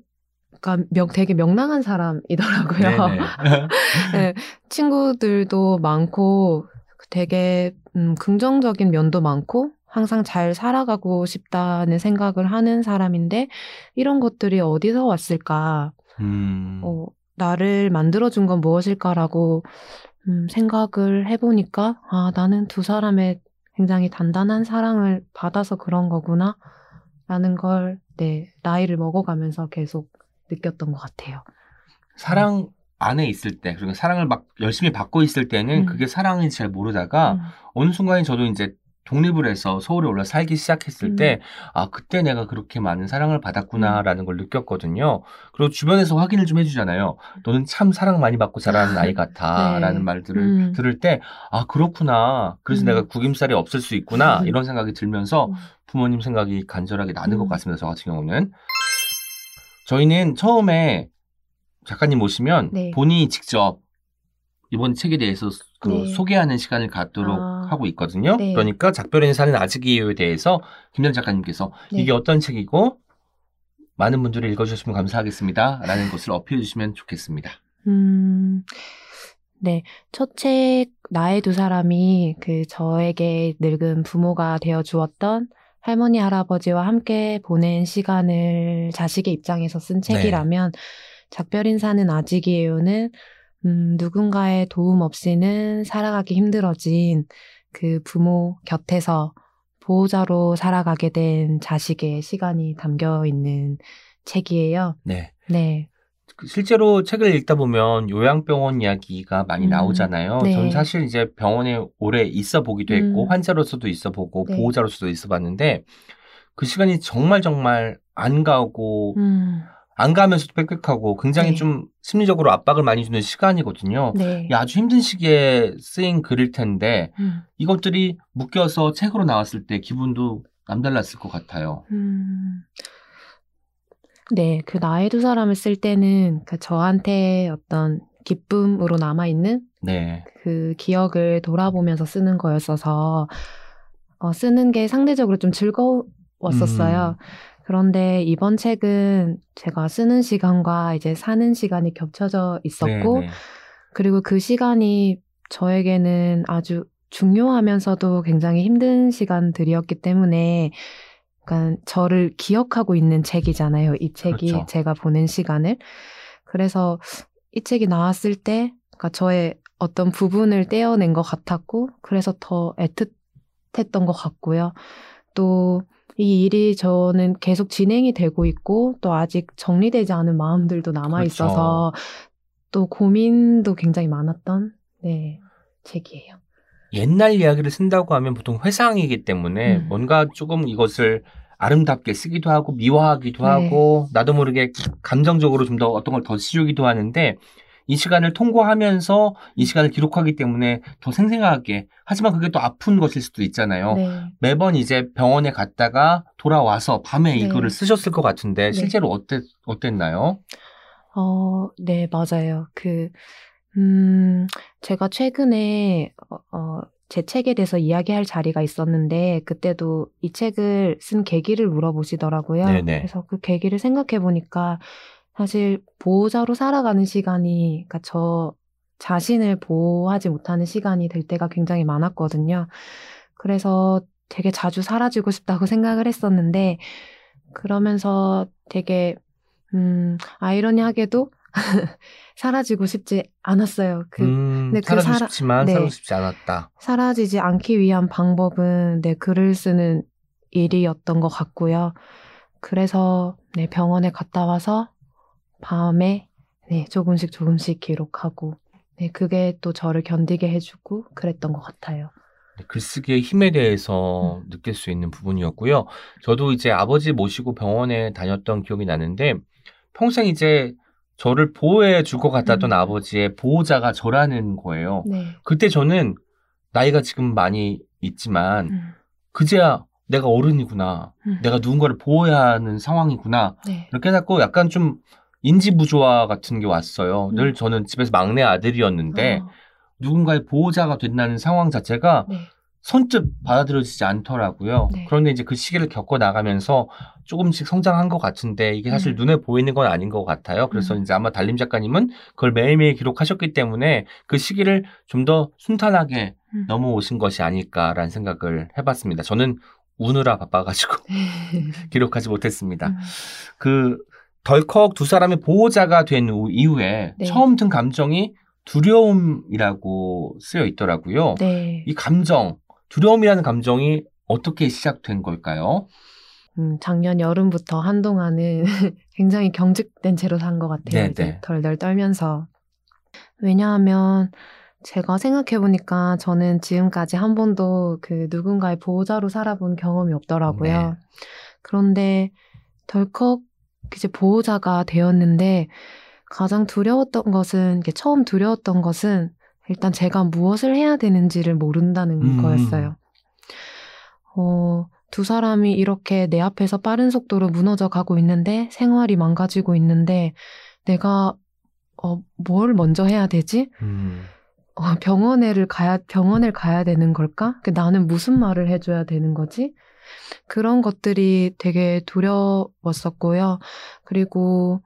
그러니까 명, 되게 명랑한 사람이더라고요. 네, 친구들도 많고 되게 음, 긍정적인 면도 많고 항상 잘 살아가고 싶다는 생각을 하는 사람인데 이런 것들이 어디서 왔을까? 음. 어, 나를 만들어준 건 무엇일까라고 음, 생각을 해보니까, 아, 나는 두 사람의 굉장히 단단한 사랑을 받아서 그런 거구나. 라는 걸, 네, 나이를 먹어가면서 계속 느꼈던 것 같아요. 사랑 안에 있을 때, 그리고 사랑을 막 열심히 받고 있을 때는 음. 그게 사랑인지 잘 모르다가 음, 어느 순간에 저도 이제 독립을 해서 서울에 올라 살기 시작했을 음. 때, 아, 그때 내가 그렇게 많은 사랑을 받았구나라는 걸 느꼈거든요. 그리고 주변에서 확인을 좀 해주잖아요. 너는 참 사랑 많이 받고 자라는 아이 같아. 네. 라는 말들을 음. 들을 때, 아, 그렇구나. 그래서 음. 내가 구김살이 없을 수 있구나. 음. 이런 생각이 들면서 음. 부모님 생각이 간절하게 나는 것 음. 같습니다. 저 같은 경우는. 저희는 처음에 작가님 오시면 네. 본인이 직접 이번 책에 대해서 그 네. 소개하는 시간을 갖도록 아. 하고 있거든요. 네. 그러니까 작별의 사는 아직이에요에 대해서 김현 작가님께서 네. 이게 어떤 책이고 많은 분들이 읽어주셨으면 감사하겠습니다. 라는 것을 어필해 주시면 좋겠습니다. 음, 네. 첫 책, 나의 두 사람이 그 저에게 늙은 부모가 되어 주었던 할머니, 할아버지와 함께 보낸 시간을 자식의 입장에서 쓴 책이라면, 작별 인사는 아직이에요는, 음, 누군가의 도움 없이는 살아가기 힘들어진 그 부모 곁에서 보호자로 살아가게 된 자식의 시간이 담겨 있는 책이에요. 네. 네. 그 실제로 책을 읽다 보면 요양병원 이야기가 많이 음, 나오잖아요. 네. 저는 사실 이제 병원에 오래 있어 보기도 했고, 음. 환자로서도 있어 보고, 네. 보호자로서도 있어 봤는데, 그 시간이 정말 정말 안 가고, 음, 안 가면서도 빽빽하고, 굉장히 네. 좀 심리적으로 압박을 많이 주는 시간이거든요. 네. 아주 힘든 시기에 쓰인 글일 텐데, 음, 이것들이 묶여서 책으로 나왔을 때 기분도 남달랐을 것 같아요. 음. 네, 그 나의 두 사람을 쓸 때는 그 저한테 어떤 기쁨으로 남아 있는 네. 그 기억을 돌아보면서 쓰는 거였어서, 어, 쓰는 게 상대적으로 좀 즐거웠었어요. 음. 그런데 이번 책은 제가 쓰는 시간과 이제 사는 시간이 겹쳐져 있었고, 네, 네. 그리고 그 시간이 저에게는 아주 중요하면서도 굉장히 힘든 시간들이었기 때문에 약간 저를 기억하고 있는 책이잖아요. 이 책이 그렇죠. 제가 보낸 시간을. 그래서 이 책이 나왔을 때 그러니까 저의 어떤 부분을 떼어낸 것 같았고 그래서 더 애틋했던 것 같고요. 또 이 일이 저는 계속 진행이 되고 있고 또 아직 정리되지 않은 마음들도 남아 그렇죠. 있어서 또 고민도 굉장히 많았던 네 책이에요. 옛날 이야기를 쓴다고 하면 보통 회상이기 때문에 음. 뭔가 조금 이것을 아름답게 쓰기도 하고 미화하기도 네. 하고 나도 모르게 감정적으로 좀 더 어떤 걸 더 씌우기도 하는데 이 시간을 통과하면서 이 시간을 기록하기 때문에 더 생생하게 하지만 그게 또 아픈 것일 수도 있잖아요. 네. 매번 이제 병원에 갔다가 돌아와서 밤에 네. 이거를 쓰셨을 것 같은데 네. 실제로 어땠, 어땠나요? 어, 네, 맞아요. 그, 음, 제가 최근에, 어, 어, 제 책에 대해서 이야기할 자리가 있었는데, 그때도 이 책을 쓴 계기를 물어보시더라고요. 네네. 그래서 그 계기를 생각해 보니까, 사실 보호자로 살아가는 시간이, 그러니까 저 자신을 보호하지 못하는 시간이 될 때가 굉장히 많았거든요. 그래서 되게 자주 사라지고 싶다고 생각을 했었는데, 그러면서 되게, 음, 아이러니하게도 사라지고 싶지 않았어요. 그, 음, 네, 그 살아- 싶지만 네. 살아주고 싶지 않았다. 사라지지 않기 위한 방법은 네, 글을 쓰는 일이었던 것 같고요. 그래서 네, 병원에 갔다 와서 밤에 네, 조금씩 조금씩 기록하고 네, 그게 또 저를 견디게 해주고 그랬던 것 같아요. 네, 글쓰기의 힘에 대해서 음. 느낄 수 있는 부분이었고요. 저도 이제 아버지 모시고 병원에 다녔던 기억이 나는데 평생 이제 저를 보호해 줄 것 같았던 음. 아버지의 보호자가 저라는 거예요. 네. 그때 저는 나이가 지금 많이 있지만 음, 그제야 내가 어른이구나. 음. 내가 누군가를 보호해야 하는 상황이구나. 네. 이렇게 해갖고 약간 좀 인지부조화 같은 게 왔어요. 음. 늘 저는 집에서 막내 아들이었는데 어, 누군가의 보호자가 된다는 상황 자체가 네. 선뜻 받아들여지지 않더라고요. 네. 그런데 이제 그 시기를 겪어 나가면서 조금씩 성장한 것 같은데 이게 사실 음. 눈에 보이는 건 아닌 것 같아요. 그래서 음. 이제 아마 달림 작가님은 그걸 매일매일 기록하셨기 때문에 그 시기를 좀 더 순탄하게 음. 넘어오신 것이 아닐까라는 생각을 해봤습니다. 저는 우느라 바빠가지고 기록하지 못했습니다. 음. 그 덜컥 두 사람의 보호자가 된 후- 이후에 네. 처음 든 감정이 두려움이라고 쓰여 있더라고요. 네. 이 감정, 두려움이라는 감정이 어떻게 시작된 걸까요? 음, 작년 여름부터 한동안은 굉장히 경직된 채로 산 것 같아요. 네, 네. 덜덜 떨면서. 왜냐하면 제가 생각해보니까 저는 지금까지 한 번도 그 누군가의 보호자로 살아본 경험이 없더라고요. 네. 그런데 덜컥 이제 보호자가 되었는데 가장 두려웠던 것은 이게 처음 두려웠던 것은 일단 제가 무엇을 해야 되는지를 모른다는 음. 거였어요. 어, 두 사람이 이렇게 내 앞에서 빠른 속도로 무너져 가고 있는데 생활이 망가지고 있는데 내가 어, 뭘 먼저 해야 되지? 음, 어, 병원에를 가야, 병원을 가야 되는 걸까? 그 나는 무슨 말을 해줘야 되는 거지? 그런 것들이 되게 두려웠었고요. 그리고,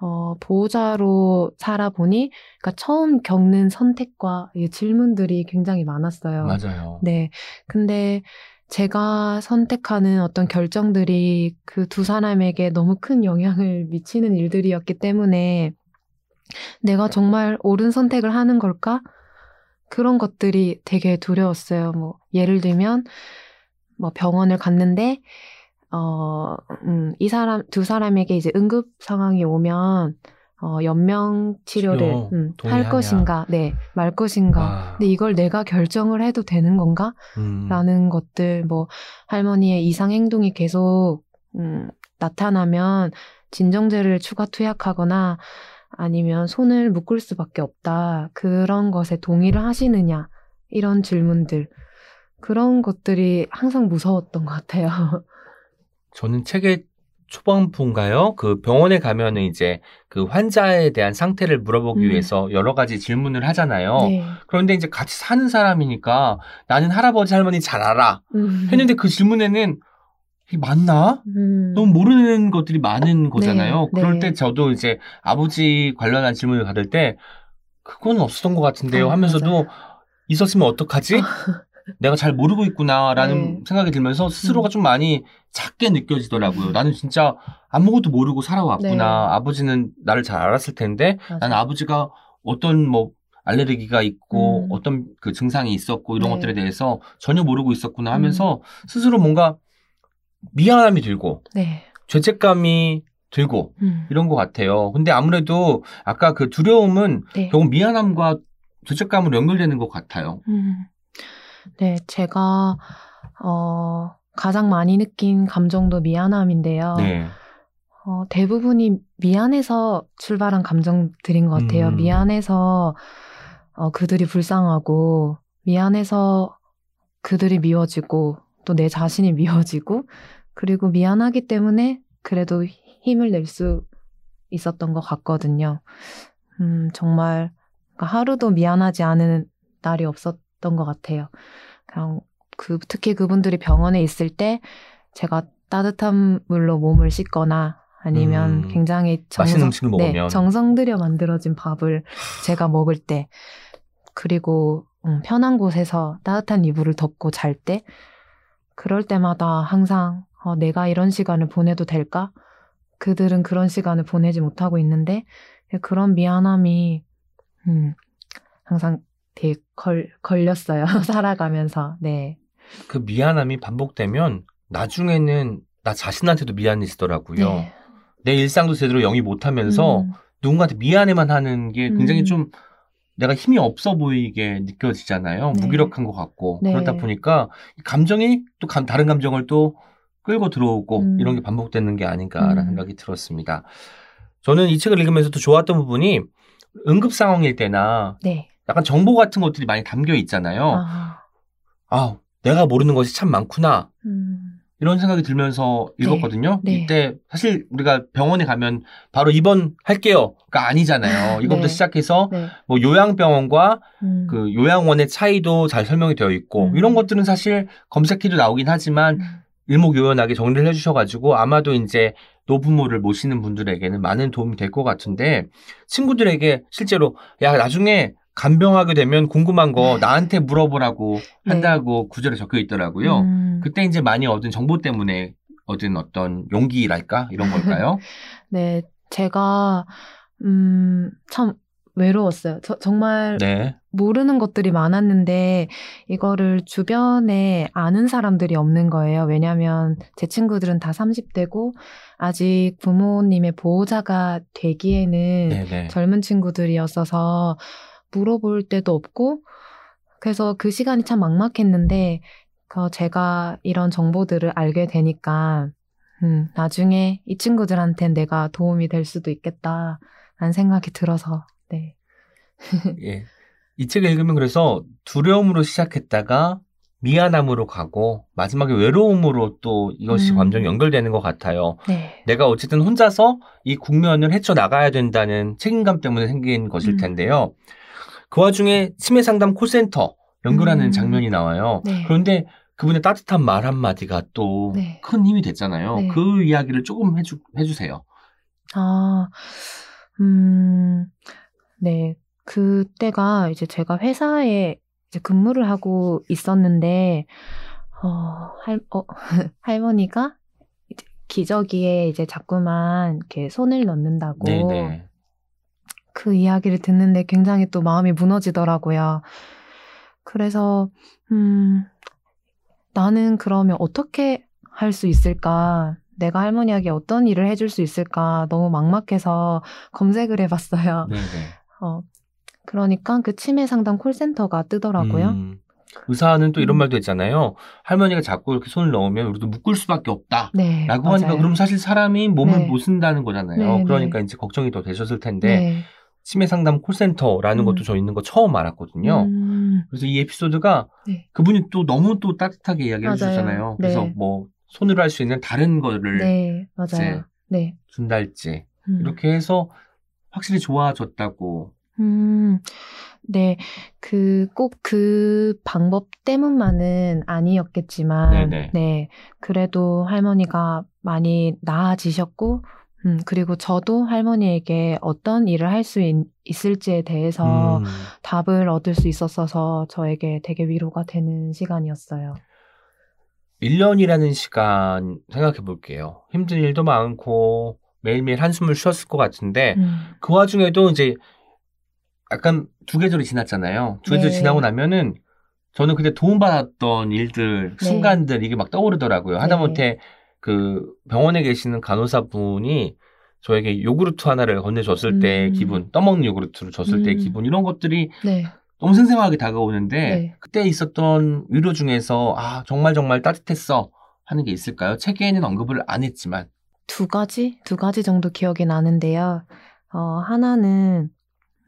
어, 보호자로 살아보니, 그러니까 처음 겪는 선택과 이 질문들이 굉장히 많았어요. 맞아요. 네. 근데 제가 선택하는 어떤 결정들이 그 두 사람에게 너무 큰 영향을 미치는 일들이었기 때문에 내가 정말 옳은 선택을 하는 걸까? 그런 것들이 되게 두려웠어요. 뭐, 예를 들면, 뭐 병원을 갔는데, 어, 음, 이 사람, 두 사람에게 이제 응급 상황이 오면, 어, 연명 치료를 치료 음. 할 것인가, 네, 말 것인가. 아, 근데 이걸 내가 결정을 해도 되는 건가? 음, 라는 것들, 뭐, 할머니의 이상 행동이 계속, 음, 나타나면 진정제를 추가 투약하거나 아니면 손을 묶을 수밖에 없다. 그런 것에 동의를 하시느냐. 이런 질문들. 그런 것들이 항상 무서웠던 것 같아요. 저는 책의 초반부인가요? 그 병원에 가면은 이제 그 환자에 대한 상태를 물어보기 음. 위해서 여러 가지 질문을 하잖아요. 네. 그런데 이제 같이 사는 사람이니까 나는 할아버지 할머니 잘 알아. 음. 했는데 그 질문에는 이게 맞나? 음. 너무 모르는 것들이 많은 거잖아요. 네, 그럴 네. 때 저도 이제 아버지 관련한 질문을 받을 때 그건 없었던 것 같은데요 아, 하면서도 맞아요. 있었으면 어떡하지? 내가 잘 모르고 있구나라는 네. 생각이 들면서 스스로가 음. 좀 많이 작게 느껴지더라고요. 나는 진짜 아무것도 모르고 살아왔구나. 네. 아버지는 나를 잘 알았을 텐데. 나는 아버지가 어떤 뭐 알레르기가 있고 음. 어떤 그 증상이 있었고 이런 네. 것들에 대해서 전혀 모르고 있었구나 하면서 스스로 뭔가 미안함이 들고 네. 죄책감이 들고 음. 이런 것 같아요. 근데 아무래도 아까 그 두려움은 네. 결국 미안함과 죄책감으로 연결되는 것 같아요. 음. 네, 제가, 어, 가장 많이 느낀 감정도 미안함인데요. 네. 어, 대부분이 미안해서 출발한 감정들인 것 같아요. 음. 미안해서 어, 그들이 불쌍하고, 미안해서 그들이 미워지고, 또 내 자신이 미워지고, 그리고 미안하기 때문에 그래도 힘을 낼 수 있었던 것 같거든요. 음, 정말 그러니까 하루도 미안하지 않은 날이 없었 던 것 같아요. 그냥 그 특히 그분들이 병원에 있을 때 제가 따뜻한 물로 몸을 씻거나 아니면 음, 굉장히 음식을 네. 정성 들여 만들어진 밥을 제가 먹을 때 그리고 음, 편한 곳에서 따뜻한 이불을 덮고 잘 때 그럴 때마다 항상 어, 내가 이런 시간을 보내도 될까? 그들은 그런 시간을 보내지 못하고 있는데 그런 미안함이 음, 항상 되게 걸, 걸렸어요. 살아가면서. 네. 그 미안함이 반복되면 나중에는 나 자신한테도 미안해지더라고요. 네. 내 일상도 제대로 영위 못하면서 음, 누군가한테 미안해만 하는 게 굉장히 음. 좀 내가 힘이 없어 보이게 느껴지잖아요. 네. 무기력한 것 같고. 네. 그러다 보니까 이 감정이 또 감- 다른 감정을 또 끌고 들어오고 음. 이런 게 반복되는 게 아닌가라는 음. 생각이 들었습니다. 저는 이 책을 읽으면서 또 좋았던 부분이 응급 상황일 때나 네. 약간 정보 같은 것들이 많이 담겨 있잖아요. 아, 아, 내가 모르는 것이 참 많구나. 음, 이런 생각이 들면서 읽었거든요. 네. 이때 사실 우리가 병원에 가면 바로 입원할게요가 아니잖아요. 이것부터 네. 시작해서 네. 뭐 요양병원과 음, 그 요양원의 차이도 잘 설명이 되어 있고 음. 이런 것들은 사실 검색해도 나오긴 하지만 음, 일목요연하게 정리를 해주셔가지고 아마도 이제 노부모를 모시는 분들에게는 많은 도움이 될 것 같은데 친구들에게 실제로 야 나중에 간병하게 되면 궁금한 거 나한테 물어보라고 네. 한다고 구절에 적혀 있더라고요. 음, 그때 이제 많이 얻은 정보 때문에 얻은 어떤 용기랄까 이런 걸까요? 네. 제가, 음, 참, 외로웠어요. 저, 정말 네. 모르는 것들이 많았는데 이거를 주변에 아는 사람들이 없는 거예요. 왜냐하면 제 친구들은 다 30대고 아직 부모님의 보호자가 되기에는 네네. 젊은 친구들이었어서 물어볼 데도 없고 그래서 그 시간이 참 막막했는데 그 제가 이런 정보들을 알게 되니까 음, 나중에 이 친구들한텐 내가 도움이 될 수도 있겠다라는 생각이 들어서 네. 예. 이 책을 읽으면 그래서 두려움으로 시작했다가 미안함으로 가고 마지막에 외로움으로 또 이것이 음. 감정이 연결되는 것 같아요. 네. 내가 어쨌든 혼자서 이 국면을 헤쳐나가야 된다는 책임감 때문에 생긴 것일 음. 텐데요. 그 와중에 치매 상담 콜센터 연결하는 음. 장면이 나와요. 네. 그런데 그분의 따뜻한 말 한마디가 또큰 네. 힘이 됐잖아요. 네. 그 이야기를 조금 해주, 해주세요. 아, 음, 네. 그때가 이제 제가 회사에 이제 근무를 하고 있었는데, 어, 할, 어, 할머니가 이제 기저귀에 이제 자꾸만 이렇게 손을 넣는다고 네네. 그 이야기를 듣는데 굉장히 또 마음이 무너지더라고요. 그래서, 음, 나는 그러면 어떻게 할 수 있을까? 내가 할머니에게 어떤 일을 해줄 수 있을까? 너무 막막해서 검색을 해봤어요. 네네. 어, 그러니까 그 치매 상담 콜센터가 뜨더라고요. 음, 의사는 또 이런 음. 말도 있잖아요. 할머니가 자꾸 이렇게 손을 넣으면 우리도 묶을 수밖에 없다. 네. 라고 맞아요. 하니까 그럼 사실 사람이 몸을 네. 못 쓴다는 거잖아요. 네, 그러니까 네. 이제 걱정이 더 되셨을 텐데 네. 치매 상담 콜센터라는 음. 것도 저 있는 거 처음 알았거든요. 음, 그래서 이 에피소드가 네. 그분이 또 너무 또 따뜻하게 이야기해. 주셨잖아요. 그래서 네. 뭐 손으로 할 수 있는 다른 거를 네, 맞아요. 네. 준달지 음. 이렇게 해서 확실히 좋아졌다고. 음, 네. 그, 꼭그 방법 때문만은 아니었겠지만, 네네. 네. 그래도 할머니가 많이 나아지셨고, 음, 그리고 저도 할머니에게 어떤 일을 할 수 있을지에 대해서 음, 답을 얻을 수 있었어서 저에게 되게 위로가 되는 시간이었어요. 1년이라는 시간 생각해 볼게요. 힘든 일도 많고 매일매일 한숨을 쉬었을 것 같은데 음, 그 와중에도 이제 약간 두 계절이 지났잖아요. 두 계절 네. 지나고 나면은 저는 그때 도움받았던 일들, 네. 순간들 이게 막 떠오르더라고요. 네. 하다못해 그 병원에 계시는 간호사분이 저에게 요구르트 하나를 건네줬을 음. 기분, 떠먹는 요구르트를 줬을 음. 기분 이런 것들이 네. 너무 생생하게 다가오는데 네. 그때 있었던 위로 중에서 아 정말 정말 따뜻했어 하는 게 있을까요? 책에는 언급을 안 했지만 두 가지? 두 가지 정도 기억이 나는데요. 어, 하나는,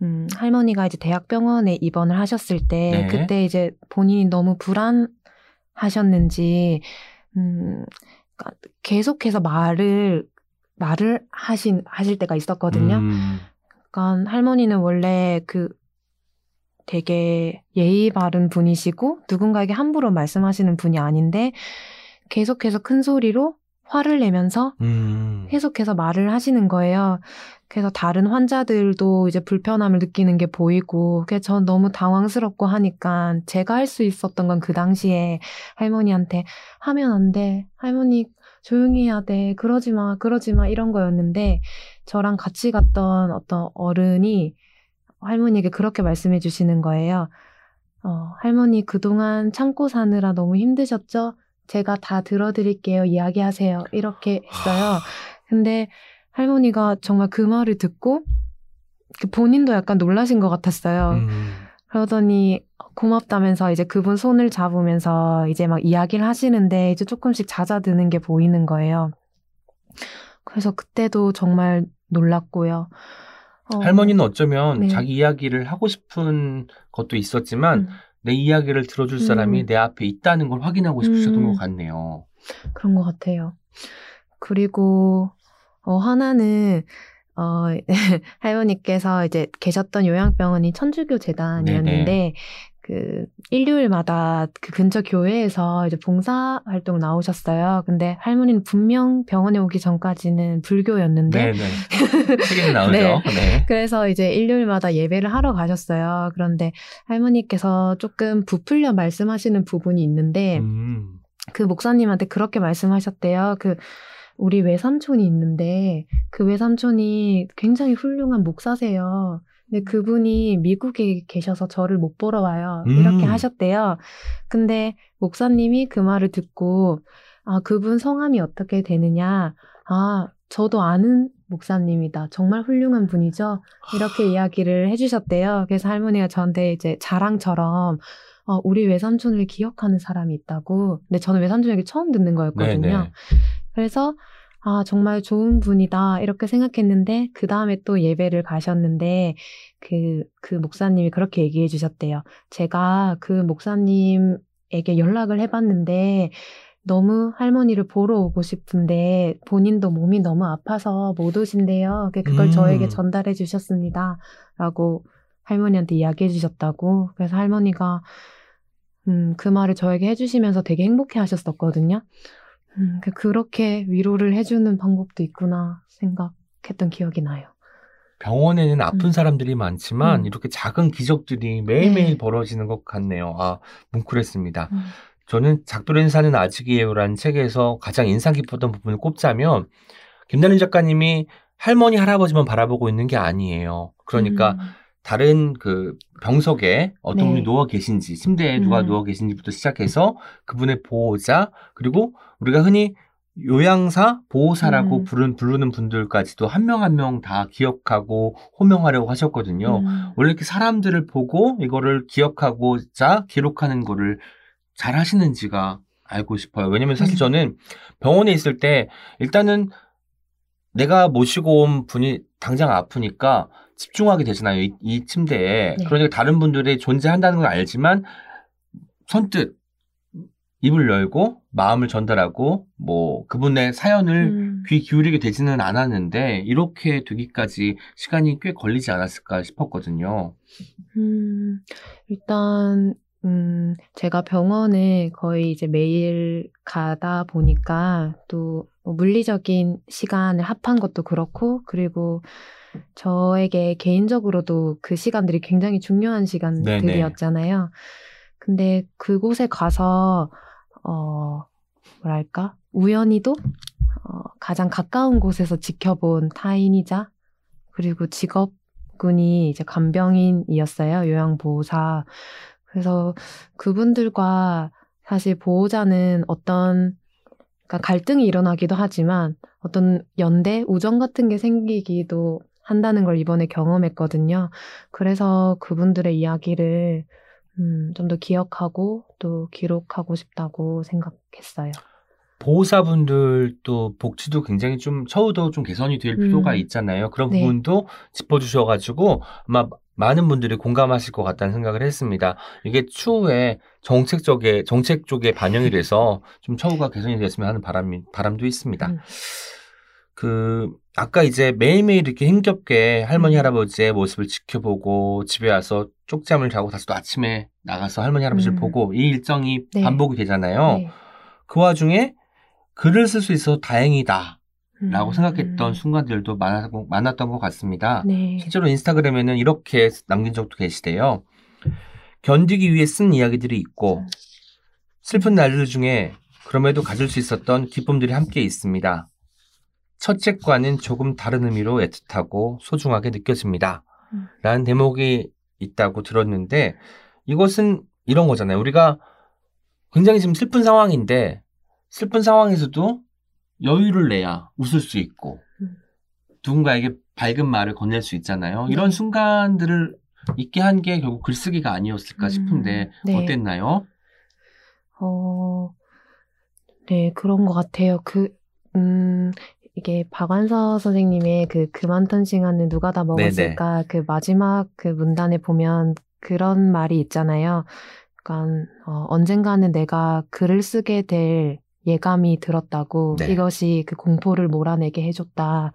음, 할머니가 이제 대학병원에 입원을 하셨을 때, 네. 그때 이제 본인이 너무 불안하셨는지, 음, 그러니까 계속해서 말을, 말을 하신, 하실 때가 있었거든요. 음, 그러니까 할머니는 원래 그 되게 예의 바른 분이시고 누군가에게 함부로 말씀하시는 분이 아닌데 계속해서 큰 소리로 화를 내면서 음, 계속해서 말을 하시는 거예요. 그래서 다른 환자들도 이제 불편함을 느끼는 게 보이고, 그게 전 너무 당황스럽고 하니까 제가 할 수 있었던 건 그 당시에 할머니한테 하면 안 돼. 할머니 조용히 해야 돼. 그러지 마, 그러지 마. 이런 거였는데, 저랑 같이 갔던 어떤 어른이 할머니에게 그렇게 말씀해 주시는 거예요. 어, 할머니 그동안 참고 사느라 너무 힘드셨죠? 제가 다 들어드릴게요. 이야기하세요. 이렇게 했어요. 근데 할머니가 정말 그 말을 듣고 그 본인도 약간 놀라신 것 같았어요. 음, 그러더니 고맙다면서 이제 그분 손을 잡으면서 이제 막 이야기를 하시는데 이제 조금씩 잦아드는 게 보이는 거예요. 그래서 그때도 정말 놀랐고요. 어, 할머니는 어쩌면 네. 자기 이야기를 하고 싶은 것도 있었지만 음, 내 이야기를 들어줄 사람이 음. 내 앞에 있다는 걸 확인하고 싶으셨던 음. 것 같네요. 그런 것 같아요. 그리고 어, 하나는 어, 할머니께서 이제 계셨던 요양병원이 천주교 재단이었는데 네네. 그 일요일마다 그 근처 교회에서 이제 봉사 활동 나오셨어요. 근데 할머니는 분명 병원에 오기 전까지는 불교였는데 네네. 책에는 나오죠. 네. 네. 그래서 이제 일요일마다 예배를 하러 가셨어요. 그런데 할머니께서 조금 부풀려 말씀하시는 부분이 있는데 음, 그 목사님한테 그렇게 말씀하셨대요. 그 우리 외삼촌이 있는데 그 외삼촌이 굉장히 훌륭한 목사세요. 근데 그분이 미국에 계셔서 저를 못 보러 와요. 음. 이렇게 하셨대요. 근데 목사님이 그 말을 듣고 아, 그분 성함이 어떻게 되느냐? 아, 저도 아는 목사님이다. 정말 훌륭한 분이죠. 이렇게 이야기를 해주셨대요. 그래서 할머니가 저한테 이제 자랑처럼 어, 우리 외삼촌을 기억하는 사람이 있다고. 근데 저는 외삼촌 얘기 처음 듣는 거였거든요. 네네. 그래서 아, 정말 좋은 분이다. 이렇게 생각했는데, 그 다음에 또 예배를 가셨는데, 그, 그 목사님이 그렇게 얘기해 주셨대요. 제가 그 목사님에게 연락을 해봤는데, 너무 할머니를 보러 오고 싶은데, 본인도 몸이 너무 아파서 못 오신대요. 그걸 음. 저에게 전달해 주셨습니다. 라고 할머니한테 이야기해 주셨다고. 그래서 할머니가, 음, 그 말을 저에게 해주시면서 되게 행복해 하셨었거든요. 음, 그- 그렇게 위로를 해주는 방법도 있구나 생각했던 기억이 나요. 병원에는 아픈 음. 사람들이 많지만 음. 이렇게 작은 기적들이 매일매일 네. 벌어지는 것 같네요. 아, 뭉클했습니다. 음. 저는 작별의 인사는 아직이에요라는 책에서 가장 인상 깊었던 부분을 꼽자면 김나림 작가님이 할머니 할아버지만 바라보고 있는 게 아니에요. 그러니까 음, 다른 그 병석에 어떤 네. 분이 누워 계신지 침대에 누가 음. 누워 계신지부터 시작해서 그분의 보호자 그리고 우리가 흔히 요양사 보호사라고 음. 부르는, 부르는 분들까지도 한 명 한 명 다 기억하고 호명하려고 하셨거든요. 음, 원래 이렇게 사람들을 보고 이거를 기억하고자 기록하는 거를 잘 하시는지가 알고 싶어요. 왜냐면 사실 음. 저는 병원에 있을 때 일단은 내가 모시고 온 분이 당장 아프니까 집중하게 되잖아요. 이, 이 침대에. 네. 그러니까 다른 분들이 존재한다는 건 알지만 선뜻 입을 열고 마음을 전달하고 뭐 그분의 사연을 음, 귀 기울이게 되지는 않았는데 이렇게 되기까지 시간이 꽤 걸리지 않았을까 싶었거든요. 음, 일단 음, 제가 병원에 거의 이제 매일 가다 보니까 또뭐 물리적인 시간을 합한 것도 그렇고 그리고 저에게 개인적으로도 그 시간들이 굉장히 중요한 시간들이었잖아요. 근데 그곳에 가서 어 뭐랄까 우연히도 어, 가장 가까운 곳에서 지켜본 타인이자 그리고 직업군이 이제 간병인이었어요 요양보호사. 그래서 그분들과 사실 보호자는 어떤 그러니까 갈등이 일어나기도 하지만 어떤 연대 우정 같은 게 생기기도 한다는 걸 이번에 경험했거든요. 그래서 그분들의 이야기를 음, 좀 더 기억하고 또 기록하고 싶다고 생각했어요. 보호사분들도 복지도 굉장히 좀 처우도 좀 개선이 될 필요가 음. 있잖아요. 그런 네. 부분도 짚어주셔가지고 아마 많은 분들이 공감하실 것 같다는 생각을 했습니다. 이게 추후에 정책 쪽에 정책 쪽에 반영이 돼서 좀 처우가 개선이 됐으면 하는 바람이 바람도 있습니다. 음. 그 아까 이제 매일매일 이렇게 힘겹게 할머니 음. 할아버지의 모습을 지켜보고 집에 와서 쪽잠을 자고 다시 또 아침에 나가서 할머니 할아버지를 음. 보고 이 일정이 네. 반복이 되잖아요. 네. 그 와중에 글을 쓸 수 있어서 다행이다. 라고 음. 생각했던 순간들도 많았, 많았던 것 같습니다. 네. 실제로 인스타그램에는 이렇게 남긴 적도 계시대요. 견디기 위해 쓴 이야기들이 있고 슬픈 날들 중에 그럼에도 가질 수 있었던 기쁨들이 함께 있습니다. 첫 책과는 조금 다른 의미로 애틋하고 소중하게 느껴집니다. 음. 라는 대목이 있다고 들었는데 이것은 이런 거잖아요. 우리가 굉장히 지금 슬픈 상황인데 슬픈 상황에서도 여유를 내야 웃을 수 있고 음. 누군가에게 밝은 말을 건넬 수 있잖아요. 네. 이런 순간들을 있게 한 게 결국 글쓰기가 아니었을까 음, 싶은데 네. 어땠나요? 어, 네, 그런 것 같아요. 그, 음, 이게 박완서 선생님의 그 그만둔 시간을 누가 다 먹었을까 그 마지막 그 문단에 보면 그런 말이 있잖아요. 그러니까 어, 언젠가는 내가 글을 쓰게 될 예감이 들었다고 네. 이것이 그 공포를 몰아내게 해줬다.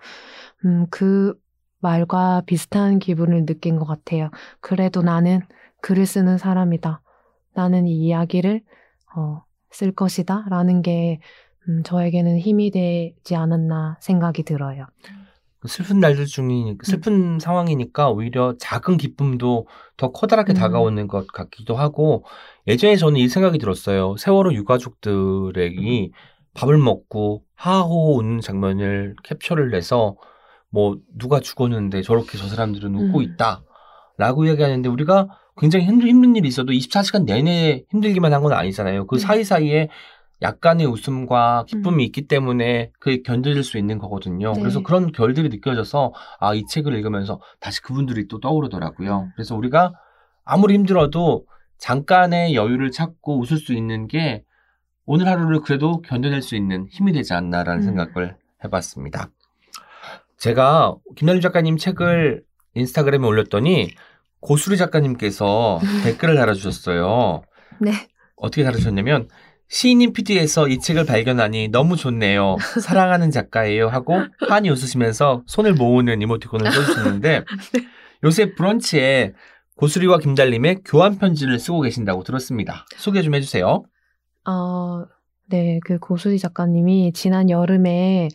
음, 그 말과 비슷한 기분을 느낀 것 같아요. 그래도 나는 글을 쓰는 사람이다. 나는 이 이야기를 어, 쓸 것이다. 라는 게 음, 저에게는 힘이 되지 않았나 생각이 들어요. 슬픈 날들 중이 슬픈 상황이니까 오히려 작은 기쁨도 더 커다랗게 음. 다가오는 것 같기도 하고 예전에 저는 이 생각이 들었어요. 세월호 유가족들이 밥을 먹고 하하호 웃는 장면을 캡처를 해서 뭐 누가 죽었는데 저렇게 저 사람들은 웃고 음. 있다. 라고 이야기하는데 우리가 굉장히 힘든, 힘든 일이 있어도 24시간 내내 힘들기만 한 건 아니잖아요. 그 네. 사이사이에 약간의 웃음과 기쁨이 음. 있기 때문에 그게 견뎌질 수 있는 거거든요. 네. 그래서 그런 결들이 느껴져서 아, 이 책을 읽으면서 다시 그분들이 또 떠오르더라고요. 음. 그래서 우리가 아무리 힘들어도 잠깐의 여유를 찾고 웃을 수 있는 게 오늘 하루를 그래도 견뎌낼 수 있는 힘이 되지 않나라는 음. 생각을 해봤습니다. 제가 김나림 작가님 책을 인스타그램에 올렸더니 고수리 작가님께서 댓글을 달아주셨어요. 네. 어떻게 달아주셨냐면 시인님 PD에서 이 책을 발견하니 너무 좋네요. 사랑하는 작가예요 하고 환히 웃으시면서 손을 모으는 이모티콘을 써주셨는데 요새 브런치에 고수리와 김달림의 교환 편지를 쓰고 계신다고 들었습니다. 소개 좀 해주세요. 어, 네, 그 고수지 작가님이 지난 여름에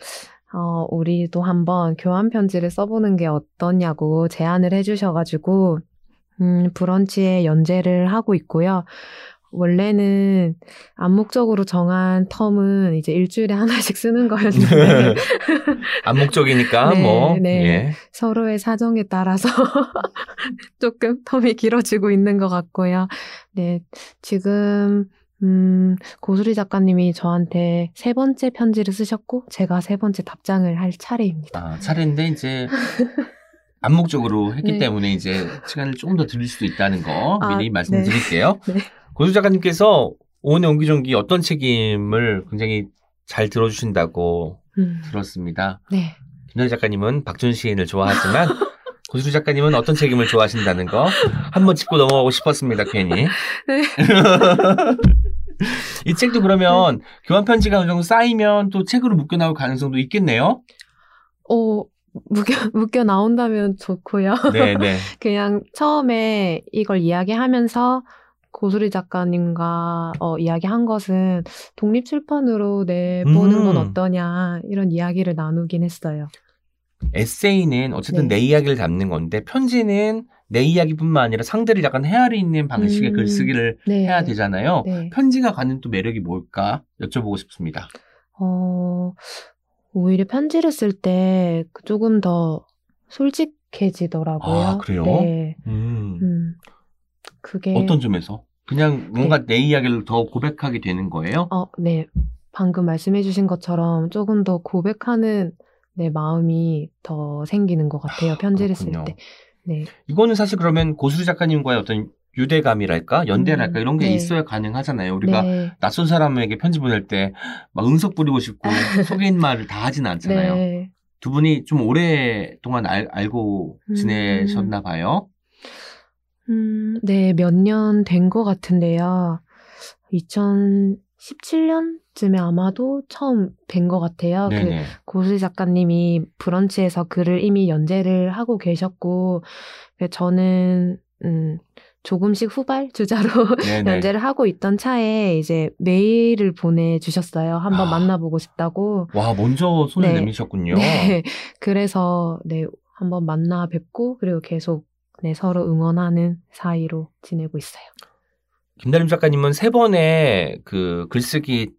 어, 우리도 한번 교환 편지를 써보는 게 어떠냐고 제안을 해주셔가지고, 음, 브런치에 연재를 하고 있고요. 원래는 암묵적으로 정한 텀은 이제 일주일에 하나씩 쓰는 거였는데, 암묵적이니까 네, 뭐 네. 예. 서로의 사정에 따라서 조금 텀이 길어지고 있는 것 같고요. 네, 지금, 음, 고수리 작가님이 저한테 세 번째 편지를 쓰셨고, 제가 세 번째 답장을 할 차례입니다. 아, 차례인데 이제 암묵적으로 했기 네. 때문에 이제 시간을 조금 더 드릴 수도 있다는 거 아, 미리 말씀드릴게요. 네. 고수 작가님께서 오은의 옹기종기 어떤 책임을 굉장히 잘 들어주신다고 음, 들었습니다. 네. 김현 작가님은 박준 시인을 좋아하지만 고수 작가님은 어떤 책임을 좋아하신다는 거 한번 짚고 넘어가고 싶었습니다. 괜히. 네. 이 책도 그러면 교환 편지가 어느 정도 쌓이면 또 책으로 묶여 나올 가능성도 있겠네요. 어, 묶여, 묶여 나온다면 좋고요. 네, 네. 그냥 처음에 이걸 이야기하면서 고수리 작가님과 어, 이야기한 것은 독립 출판으로 내보는 건 음. 어떠냐 이런 이야기를 나누긴 했어요. 에세이는 어쨌든 네. 내 이야기를 담는 건데 편지는 내 이야기뿐만 아니라 상대를 약간 헤아리 있는 방식의 음. 글쓰기를 네. 해야 되잖아요. 네. 편지가 가는 또 매력이 뭘까 여쭤보고 싶습니다. 어, 오히려 편지를 쓸 때 조금 더 솔직해지더라고요. 아, 그래요? 네. 음. 음, 그게 어떤 점에서? 그냥 뭔가 내 이야기를 더 고백하게 되는 거예요? 어, 네. 방금 말씀해주신 것처럼 조금 더 고백하는 내 마음이 더 생기는 것 같아요. 편지를 쓸. 때. 네. 이거는 사실 그러면 고수리 작가님과의 어떤 유대감이랄까 연대랄까 음, 이런 게 네. 있어야 가능하잖아요. 우리가 네. 낯선 사람에게 편지 보낼 때 막 응석 부리고 싶고 속인 말을 다 하진 않잖아요. 네. 두 분이 좀 오랫동안 알, 알고 음. 지내셨나 봐요. 음, 네, 몇 년 된 것 같은데요. 2017년쯤에 아마도 처음 뵌 것 같아요. 그 네네. 고수지 작가님이 브런치에서 글을 이미 연재를 하고 계셨고, 그 저는, 음, 조금씩 후발 주자로. 연재를 하고 있던 차에 이제 메일을 보내주셨어요. 한번 아. 만나보고 싶다고. 와, 먼저 손을 네. 내미셨군요. 네. 그래서, 네, 한번 만나 뵙고, 그리고 계속, 네, 서로 응원하는 사이로 지내고 있어요. 김다림 작가님은 세 번의 그 글쓰기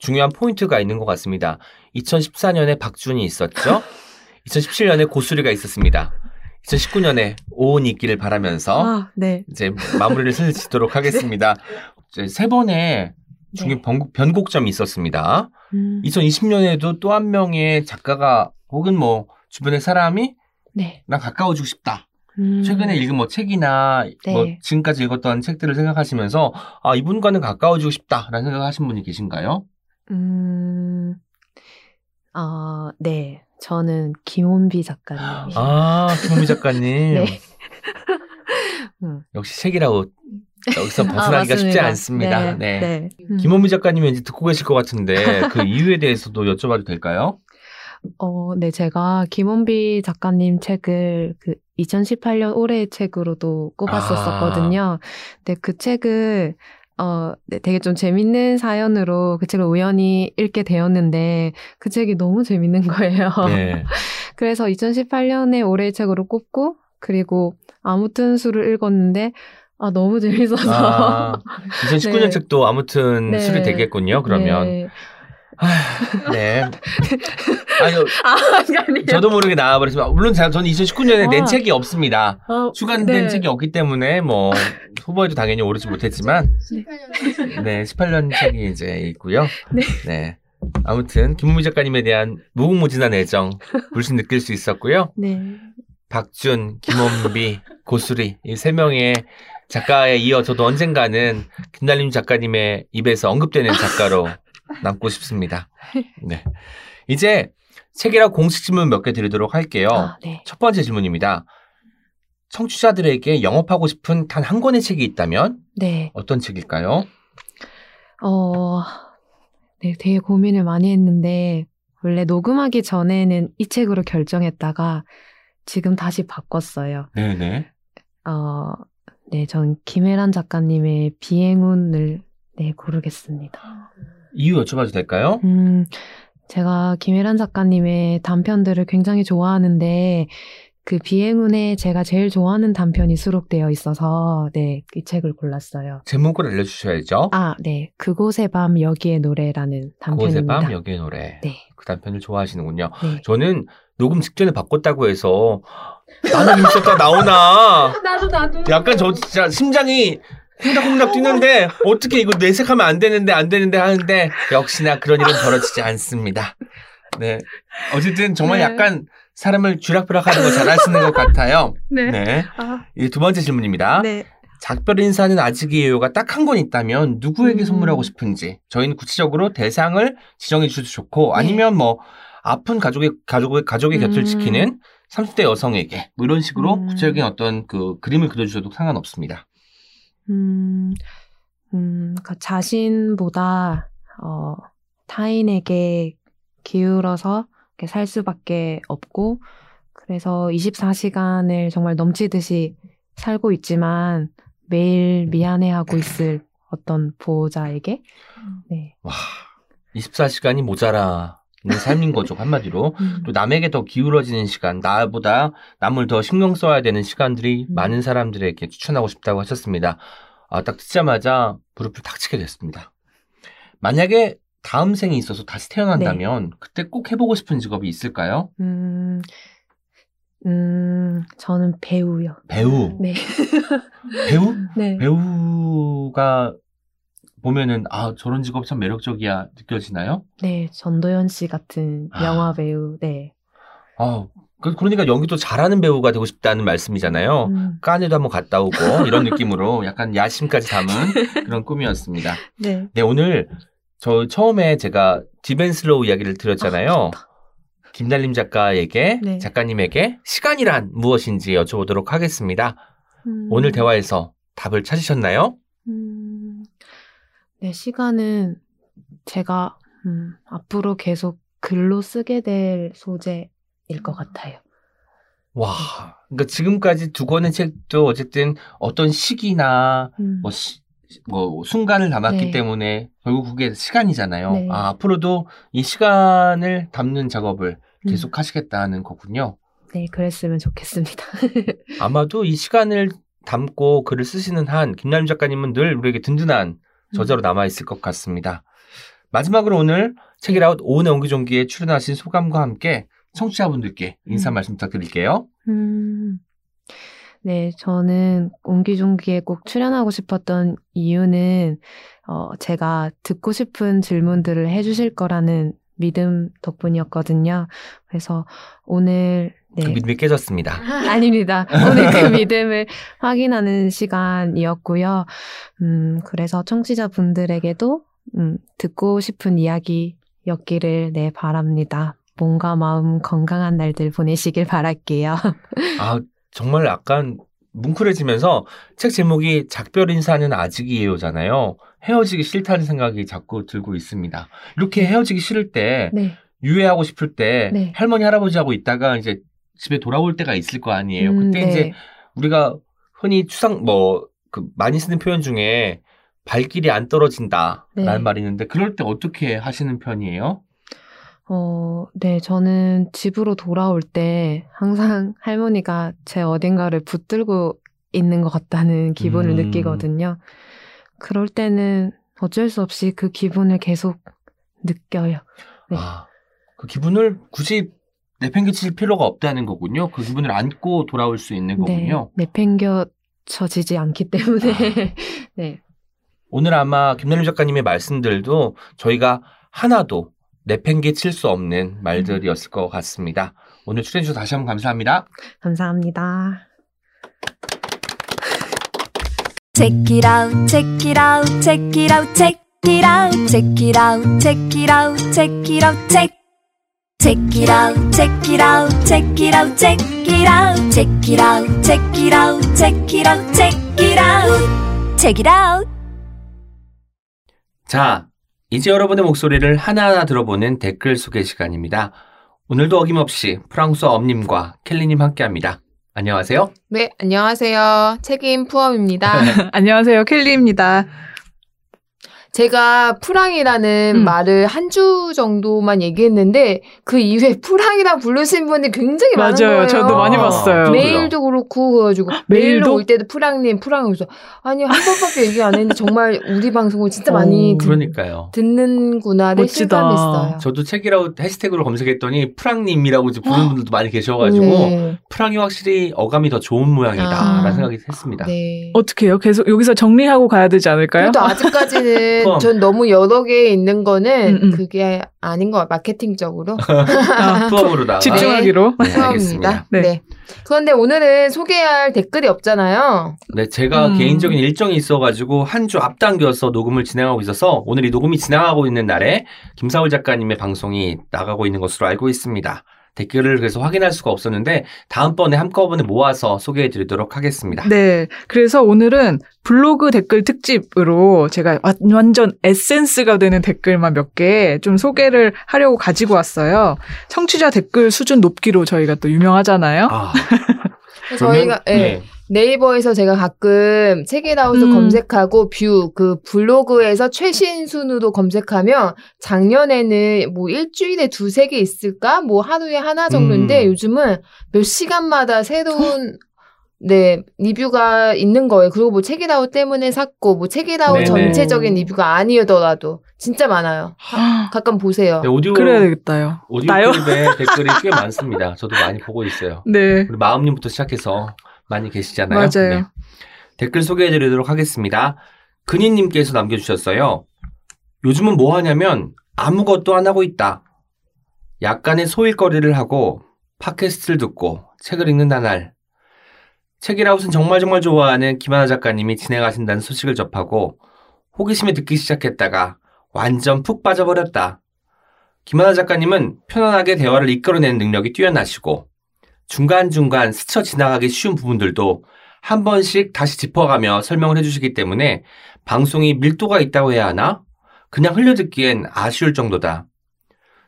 중요한 포인트가 있는 것 같습니다. 2014년에 박준이 있었죠. 2017년에 고수리가 있었습니다. 2019년에 오은이 있기를 바라면서 아, 네. 이제 마무리를 슬 짓도록 하겠습니다. 이제 세 번의 중요 네. 변곡, 변곡점이 있었습니다. 음, 2020년에도 또 한 명의 작가가 혹은 뭐 주변의 사람이 네. 나 가까워지고 싶다. 음, 최근에 읽은 뭐 책이나 네. 뭐 지금까지 읽었던 책들을 생각하시면서 아 이분과는 가까워지고 싶다라는 생각하신 분이 계신가요? 음, 어, 네. 저는 김원비 작가님. 아 김은미 작가님 네. 음. 역시 책이라고 여기서 아, 벗어나기가 쉽지 맞습니다. 않습니다. 네. 네. 음. 김원미 작가님 왠지 듣고 계실 것 같은데 그 이유에 대해서도 여쭤봐도 될까요? 어, 네, 제가 김원비 작가님 책을 그 2018년 올해의 책으로도 꼽았었거든요. 근데 그 책을 어, 네, 되게 좀 재밌는 사연으로 그 책을 우연히 읽게 되었는데 그 책이 너무 재밌는 거예요. 네. 그래서 2018년에 올해의 책으로 꼽고 그리고 아무튼 수를 읽었는데 아 너무 재밌어서 아, 2019년 네. 책도 아무튼 네. 술이 되겠군요. 그러면 네. 아, 네. 아니, 아, 아니에요. 저도 모르게 나와버렸습니다. 물론 제가 저는 2019년에 낸 아. 책이 없습니다. 어, 주간된 네. 책이 없기 때문에 뭐 후보에도 당연히 오르지 못했지만 네 18년 책이 이제 있고요. 네. 네. 아무튼 김무미 작가님에 대한 무궁무진한 애정 물씬 느낄 수 있었고요. 네. 박준, 김원비, 고수리 이 세 명의 작가에 이어 저도 언젠가는 김달림 작가님의 입에서 언급되는 작가로 남고 싶습니다. 네. 이제 책이라 공식 질문 몇 개 드리도록 할게요. 아, 네. 첫 번째 질문입니다. 청취자들에게 영업하고 싶은 단 한 권의 책이 있다면 네. 어떤 책일까요? 어, 네, 되게 고민을 많이 했는데, 원래 녹음하기 전에는 이 책으로 결정했다가, 지금 다시 바꿨어요. 네네. 어, 네, 전 김혜란 작가님의 비행운을, 네, 고르겠습니다. 이유 여쭤봐도 될까요? 음, 제가 김혜란 작가님의 단편들을 굉장히 좋아하는데, 그 비행운에 제가 제일 좋아하는 단편이 수록되어 있어서, 네, 이 책을 골랐어요. 제목을 알려 주셔야죠. 아, 네. 그곳의 밤 여기의 노래라는 그곳의 단편입니다. 밤 여기의 노래. 네. 그 단편을 좋아하시는군요. 네. 저는 녹음 직전에 바꿨다고 해서 나는 있었다 나오나 나도 나도. 약간 저 진짜 심장이 콩닥콩닥 뛰는데 어떻게 이거 내색하면 안 되는데 안 되는데 하는데 역시나 그런 일은 벌어지지 않습니다. 네. 어쨌든 정말 네. 약간 사람을 쥐락펴락하는 거 잘하시는 것 같아요. 네. 네. 아, 두 번째 질문입니다. 네. 작별 인사는 아직이에요가 딱한권 있다면 누구에게 음. 선물하고 싶은지 저희는 구체적으로 대상을 지정해 주셔도 좋고 네. 아니면 뭐 아픈 가족의 가족의 가족의 곁을 음. 지키는 30대 여성에게 뭐 이런 식으로 음. 구체적인 어떤 그 그림을 그려주셔도 상관없습니다. 음, 음, 그 자신보다, 어, 타인에게 기울어서 살 수밖에 없고, 그래서 24시간을 정말 넘치듯이 살고 있지만, 매일 미안해하고 있을 어떤 보호자에게, 네. 와 24시간이 모자라는 삶인 거죠 한마디로 음, 또 남에게 더 기울어지는 시간 나보다 남을 더 신경 써야 되는 시간들이 음. 많은 사람들에게 추천하고 싶다고 하셨습니다. 아, 딱 듣자마자 무릎을 탁 치게 됐습니다. 만약에 다음 생이 있어서 다시 태어난다면 그때 꼭 해보고 싶은 직업이 있을까요? 음, 음, 저는 배우요. 배우. 네. 배우? 네. 배우가 보면은 아 저런 직업 참 매력적이야 느껴지나요? 네, 전도연 씨 같은 아. 영화 배우, 네. 아 그- 그러니까 연기도 잘하는 배우가 되고 싶다는 말씀이잖아요. 음, 칸에도 한번 갔다 오고 이런 느낌으로 약간 야심까지 담은 그런 꿈이었습니다. 네. 네 오늘 저 처음에 제가 디벤슬로우 이야기를 드렸잖아요. 아. 김달님 작가에게 네. 작가님에게 시간이란 무엇인지 여쭤보도록 하겠습니다. 음, 오늘 대화에서 답을 찾으셨나요? 음, 네, 시간은 제가 음, 앞으로 계속 글로 쓰게 될 소재일 것 같아요. 와, 그러니까 지금까지 두 권의 책도 어쨌든 어떤 시기나 음, 뭐, 시- 뭐 순간을 담았기 네. 때문에 결국 그게 시간이잖아요. 네. 아, 앞으로도 이 시간을 담는 작업을 음, 계속 하시겠다는 거군요. 네, 그랬으면 좋겠습니다. 아마도 이 시간을 담고 글을 쓰시는 한 김남임 작가님은 늘 우리에게 든든한 저자로 남아 있을 것 같습니다. 마지막으로 오늘 책이라웃 오은의 옹기종기에 출연하신 소감과 함께 청취자분들께 인사 음. 말씀 부탁드릴게요. 음, 네, 저는 옹기종기에 꼭 출연하고 싶었던 이유는, 어, 제가 듣고 싶은 질문들을 해주실 거라는 믿음 덕분이었거든요. 그래서 오늘, 네. 그 믿음이 깨졌습니다. 아닙니다. 오늘 그 믿음을 확인하는 시간이었고요. 음, 그래서 청취자분들에게도, 음, 듣고 싶은 이야기였기를, 네, 바랍니다. 몸과 마음 건강한 날들 보내시길 바랄게요. 아, 정말 약간 뭉클해지면서 책 제목이 작별 인사는 아직이에요잖아요. 헤어지기 싫다는 생각이 자꾸 들고 있습니다. 이렇게 헤어지기 싫을 때, 네. 유해하고 싶을 때, 네. 할머니, 할아버지하고 있다가 이제 집에 돌아올 때가 있을 거 아니에요. 음, 그때 네. 이제 우리가 흔히 추상, 뭐, 그 많이 쓰는 표현 중에 발길이 안 떨어진다. 라는 네. 말이 있는데, 그럴 때 어떻게 하시는 편이에요? 어, 네, 저는 집으로 돌아올 때 항상 할머니가 제 어딘가를 붙들고 있는 것 같다는 기분을 음. 느끼거든요. 그럴 때는 어쩔 수 없이 그 기분을 계속 느껴요. 네. 아, 그 기분을 굳이 내팽개칠 필요가 없다는 거군요. 그 기분을 안고 돌아올 수 있는 거군요. 네, 내팽겨쳐지지 않기 때문에. 네. 오늘 아마 김나림 작가님의 말씀들도 저희가 하나도 내팽개칠 수 없는 말들이었을 것 같습니다. 오늘 출연해주셔서 다시 한번 감사합니다. 감사합니다. Check it out, check it out, check it out, check it out, check it out, check it out, check it out, check. Check it out, check it out, check it out, check it out, check it out, check it out, check it out, check it out, check it out. 자, 이제 여러분의 목소리를 하나하나 들어보는 댓글 소개 시간입니다. 오늘도 어김없이 프랑스어 엄님과 켈리님 함께합니다. 안녕하세요. 네, 안녕하세요. 책임 푸엄입니다. 안녕하세요. 켈리입니다. 제가 프랑이라는 음. 말을 한 주 정도만 얘기했는데 그 이후에 프랑이라 부르신 분이 굉장히 많은 맞아요. 거예요. 저도 많이 봤어요. 저도요. 메일도 그렇고 그래가지고? 메일로 올 때도 프랑님 프랑 그래서 아니 한 번밖에 얘기 안 했는데 정말 우리 방송을 진짜 많이 오, 듣, 그러니까요. 듣는구나를 멋지다. 실감했어요. 저도 책이라고 해시태그로 검색했더니 프랑님이라고 이제 부르는 분들도 많이 계셔가지고 네. 프랑이 확실히 어감이 더 좋은 모양이다라는 아. 생각이 했습니다. 네. 어떻게 해요? 계속 여기서 정리하고 가야 되지 않을까요? 그래도 아직까지는 그럼. 전 너무 여러 개 있는 거는 음, 음. 그게 아닌 것 같아요. 마케팅적으로. 아, 푸엄으로다가 집중하기로. 네. 알겠습니다. 네. 네. 그런데 오늘은 소개할 댓글이 없잖아요. 네, 제가 음. 개인적인 일정이 있어가지고 한 주 앞당겨서 녹음을 진행하고 있어서 오늘 이 녹음이 지나가고 있는 날에 김사울 작가님의 방송이 나가고 있는 것으로 알고 있습니다. 댓글을 그래서 확인할 수가 없었는데 다음번에 한꺼번에 모아서 소개해 드리도록 하겠습니다. 네. 그래서 오늘은 블로그 댓글 특집으로 제가 와- 완전 에센스가 되는 댓글만 몇 개 좀 소개를 하려고 가지고 왔어요. 청취자 댓글 수준 높기로 저희가 또 유명하잖아요. 아, 저희가 예, 네이버에서 제가 가끔 책읽아웃 음. 검색하고 뷰 그 블로그에서 최신 순으로 검색하면 작년에는 뭐 일주일에 두세 개 있을까? 뭐 하루에 하나 정도인데 음. 요즘은 몇 시간마다 새로운 네 리뷰가 있는 거예요. 그리고 뭐 책읽아웃 때문에 샀고 뭐 책읽아웃 네네. 전체적인 리뷰가 아니더라도 진짜 많아요. 가끔 보세요. 네, 오디오 그래야 되겠다요. 오디오 나요? 클립에 댓글이 꽤 많습니다. 저도 많이 보고 있어요. 네. 우리 마음님부터 시작해서 많이 계시잖아요. 맞아요. 네. 댓글 소개해드리도록 하겠습니다. 근희님께서 남겨주셨어요. 요즘은 뭐 하냐면 아무것도 안 하고 있다. 약간의 소일거리를 하고 팟캐스트를 듣고 책을 읽는다 날. 책이라웃은 정말 정말 좋아하는 김하나 작가님이 진행하신다는 소식을 접하고 호기심에 듣기 시작했다가 완전 푹 빠져버렸다. 김하나 작가님은 편안하게 대화를 이끌어내는 능력이 뛰어나시고 중간중간 스쳐 지나가기 쉬운 부분들도 한 번씩 다시 짚어가며 설명을 해주시기 때문에 방송이 밀도가 있다고 해야 하나? 그냥 흘려듣기엔 아쉬울 정도다.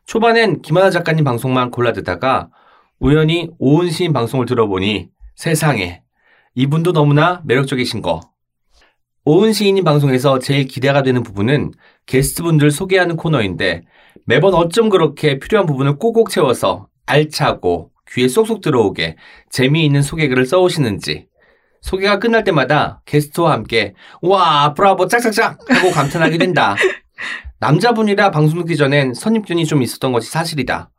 초반엔 김하나 작가님 방송만 골라 듣다가 우연히 오은 시인 방송을 들어보니 세상에 이분도 너무나 매력적이신 거. 오은 시인님 방송에서 제일 기대가 되는 부분은 게스트분들 소개하는 코너인데 매번 어쩜 그렇게 필요한 부분을 꼭꼭 채워서 알차고 귀에 쏙쏙 들어오게 재미있는 소개글을 써오시는지 소개가 끝날 때마다 게스트와 함께 와 브라보 짝짝짝 하고 감탄하게 된다. 남자분이라 방송 듣기 전엔 선입견이 좀 있었던 것이 사실이다.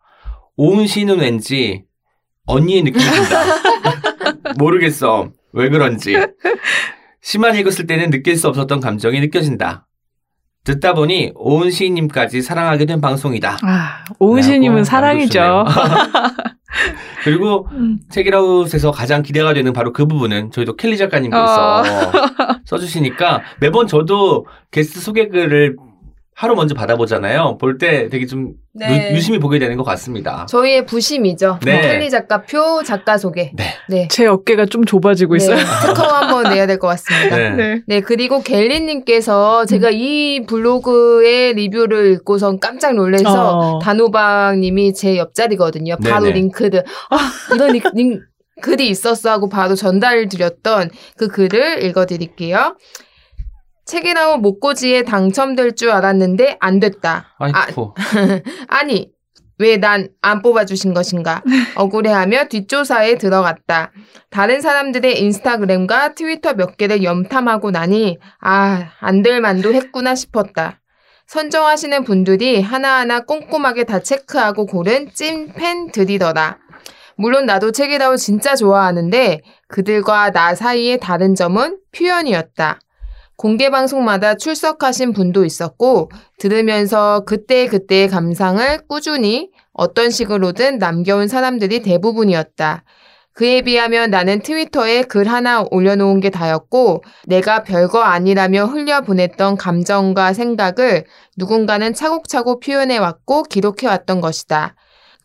오은 씨는 왠지 언니의 느낌이 든다. 모르겠어. 왜 그런지. 시만 읽었을 때는 느낄 수 없었던 감정이 느껴진다. 듣다 보니 오은 시인님까지 사랑하게 된 방송이다. 아, 오은 시인님은 라고 사랑이죠. 그리고 음. 책읽아웃에서 가장 기대가 되는 바로 그 부분은 저희도 캘리 작가님께서 어. 써주시니까 매번 저도 게스트 소개글을 하루 먼저 받아보잖아요. 볼 때 되게 좀 네. 유, 유심히 보게 되는 것 같습니다. 저희의 부심이죠. 네. 캘리 작가표 작가 소개. 네. 네. 제 어깨가 좀 좁아지고 있어요. 네, 특허 한번 내야 될 것 같습니다. 네. 네. 네, 그리고 캘리님께서 제가 이 블로그의 리뷰를 읽고선 깜짝 놀라서 어. 단호박님이 제 옆자리거든요. 바로 네네. 링크를. 아, 이런 링, 링- 글이 있었어 하고 바로 전달드렸던 그 글을 읽어드릴게요. 책이 나온 목고지에 당첨될 줄 알았는데 안 됐다. 아, 아이쿠. 아 니, 왜 난 안 뽑아주신 것인가? 억울해하며 뒷조사에 들어갔다. 다른 사람들의 인스타그램과 트위터 몇 개를 염탐하고 나니, 아, 안 될 만도 했구나 싶었다. 선정하시는 분들이 하나하나 꼼꼼하게 다 체크하고 고른 찐 팬들이더라. 물론 나도 책이라고 진짜 좋아하는데 그들과 나 사이의 다른 점은 표현이었다. 공개 방송마다 출석하신 분도 있었고 들으면서 그때그때의 감상을 꾸준히 어떤 식으로든 남겨온 사람들이 대부분이었다. 그에 비하면 나는 트위터에 글 하나 올려놓은 게 다였고 내가 별거 아니라며 흘려보냈던 감정과 생각을 누군가는 차곡차곡 표현해왔고 기록해왔던 것이다.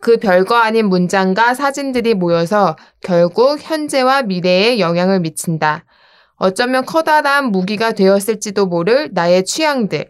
그 별거 아닌 문장과 사진들이 모여서 결국 현재와 미래에 영향을 미친다. 어쩌면 커다란 무기가 되었을지도 모를 나의 취향들.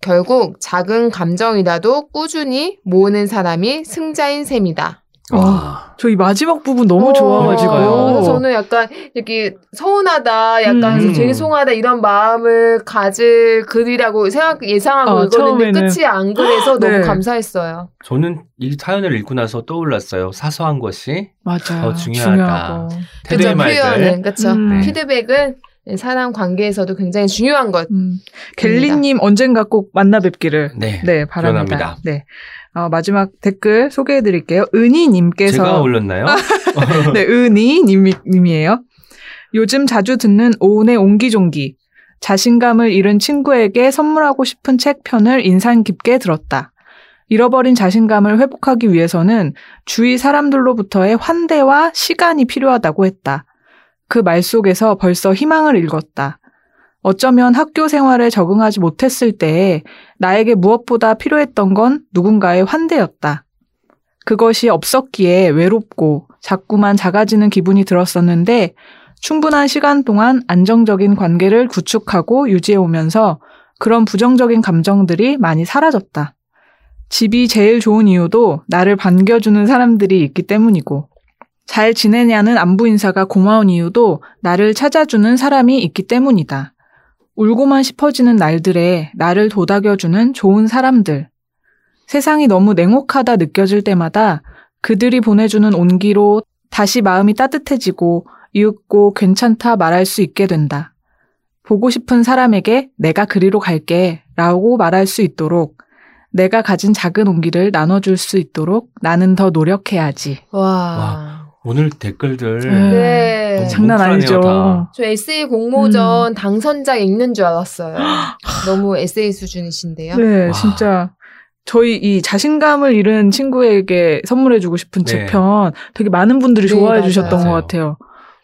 결국 작은 감정이라도 꾸준히 모으는 사람이 승자인 셈이다. 와, 저이 마지막 부분 너무 어, 좋아가지고. 그래서 저는 약간 이렇게 서운하다, 약간 음. 죄송하다 이런 마음을 가질 글이라고 생각 예상하고 어, 읽었는데 처음에는. 끝이 안 그래서 네. 너무 감사했어요. 저는 이 사연을 읽고 나서 떠올랐어요. 사소한 것이 맞아. 더 중요하다. 그죠 말들. 표현은 그렇죠. 음. 피드백은 사람 관계에서도 굉장히 중요한 것. 음. 갤리님 언젠가 꼭 만나 뵙기를 네. 네 바랍니다. 기원합니다. 네. 어, 마지막 댓글 소개해 드릴게요. 은희님께서 제가 올렸나요? 네, 은희님이에요. 요즘 자주 듣는 오은의 옹기종기. 자신감을 잃은 친구에게 선물하고 싶은 책 편을 인상 깊게 들었다. 잃어버린 자신감을 회복하기 위해서는 주위 사람들로부터의 환대와 시간이 필요하다고 했다. 그 말 속에서 벌써 희망을 읽었다. 어쩌면 학교 생활에 적응하지 못했을 때에 나에게 무엇보다 필요했던 건 누군가의 환대였다. 그것이 없었기에 외롭고 자꾸만 작아지는 기분이 들었었는데 충분한 시간 동안 안정적인 관계를 구축하고 유지해 오면서 그런 부정적인 감정들이 많이 사라졌다. 집이 제일 좋은 이유도 나를 반겨주는 사람들이 있기 때문이고, 잘 지내냐는 안부 인사가 고마운 이유도 나를 찾아주는 사람이 있기 때문이다. 울고만 싶어지는 날들에 나를 도닥여주는 좋은 사람들. 세상이 너무 냉혹하다 느껴질 때마다 그들이 보내주는 온기로 다시 마음이 따뜻해지고 이윽고 괜찮다 말할 수 있게 된다. 보고 싶은 사람에게 내가 그리로 갈게 라고 말할 수 있도록 내가 가진 작은 온기를 나눠줄 수 있도록 나는 더 노력해야지. 와. 오늘 댓글들 네. 네. 너무 장난 뭉클하네요, 아니죠. 다. 저 에세이 공모전 음. 당선자 읽는 줄 알았어요. 너무 에세이 수준이신데요. 네, 와. 진짜. 저희 이 자신감을 잃은 친구에게 선물해주고 싶은 네. 제편 되게 많은 분들이 네, 좋아해 맞아요. 주셨던 것 맞아요. 같아요.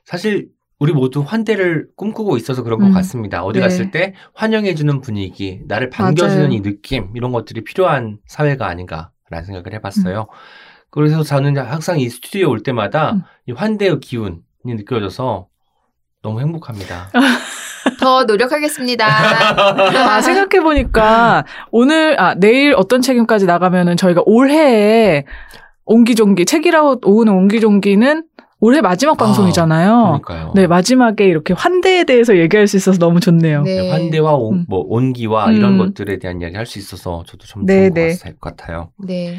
사실 우리 모두 환대를 꿈꾸고 있어서 그런 음. 것 같습니다. 어디 네. 갔을 때 환영해주는 분위기, 나를 반겨주는 맞아요. 이 느낌 이런 것들이 필요한 사회가 아닌가라는 생각을 해봤어요. 음. 그래서 저는 항상 이 스튜디오에 올 때마다 음. 이 환대의 기운이 느껴져서 너무 행복합니다. 더 노력하겠습니다. 아, 생각해보니까 오늘, 아, 내일 어떤 책임까지 나가면은 저희가 올해에 옹기종기, 책이라웃 오은의 옹기종기는 올해 마지막 아, 방송이잖아요. 그러니까요. 네, 마지막에 이렇게 환대에 대해서 얘기할 수 있어서 너무 좋네요. 네. 네, 환대와 온, 음. 뭐 온기와 음. 이런 것들에 대한 이야기 할 수 있어서 저도 좀 네, 좋은 네. 것 같- 같아요. 네.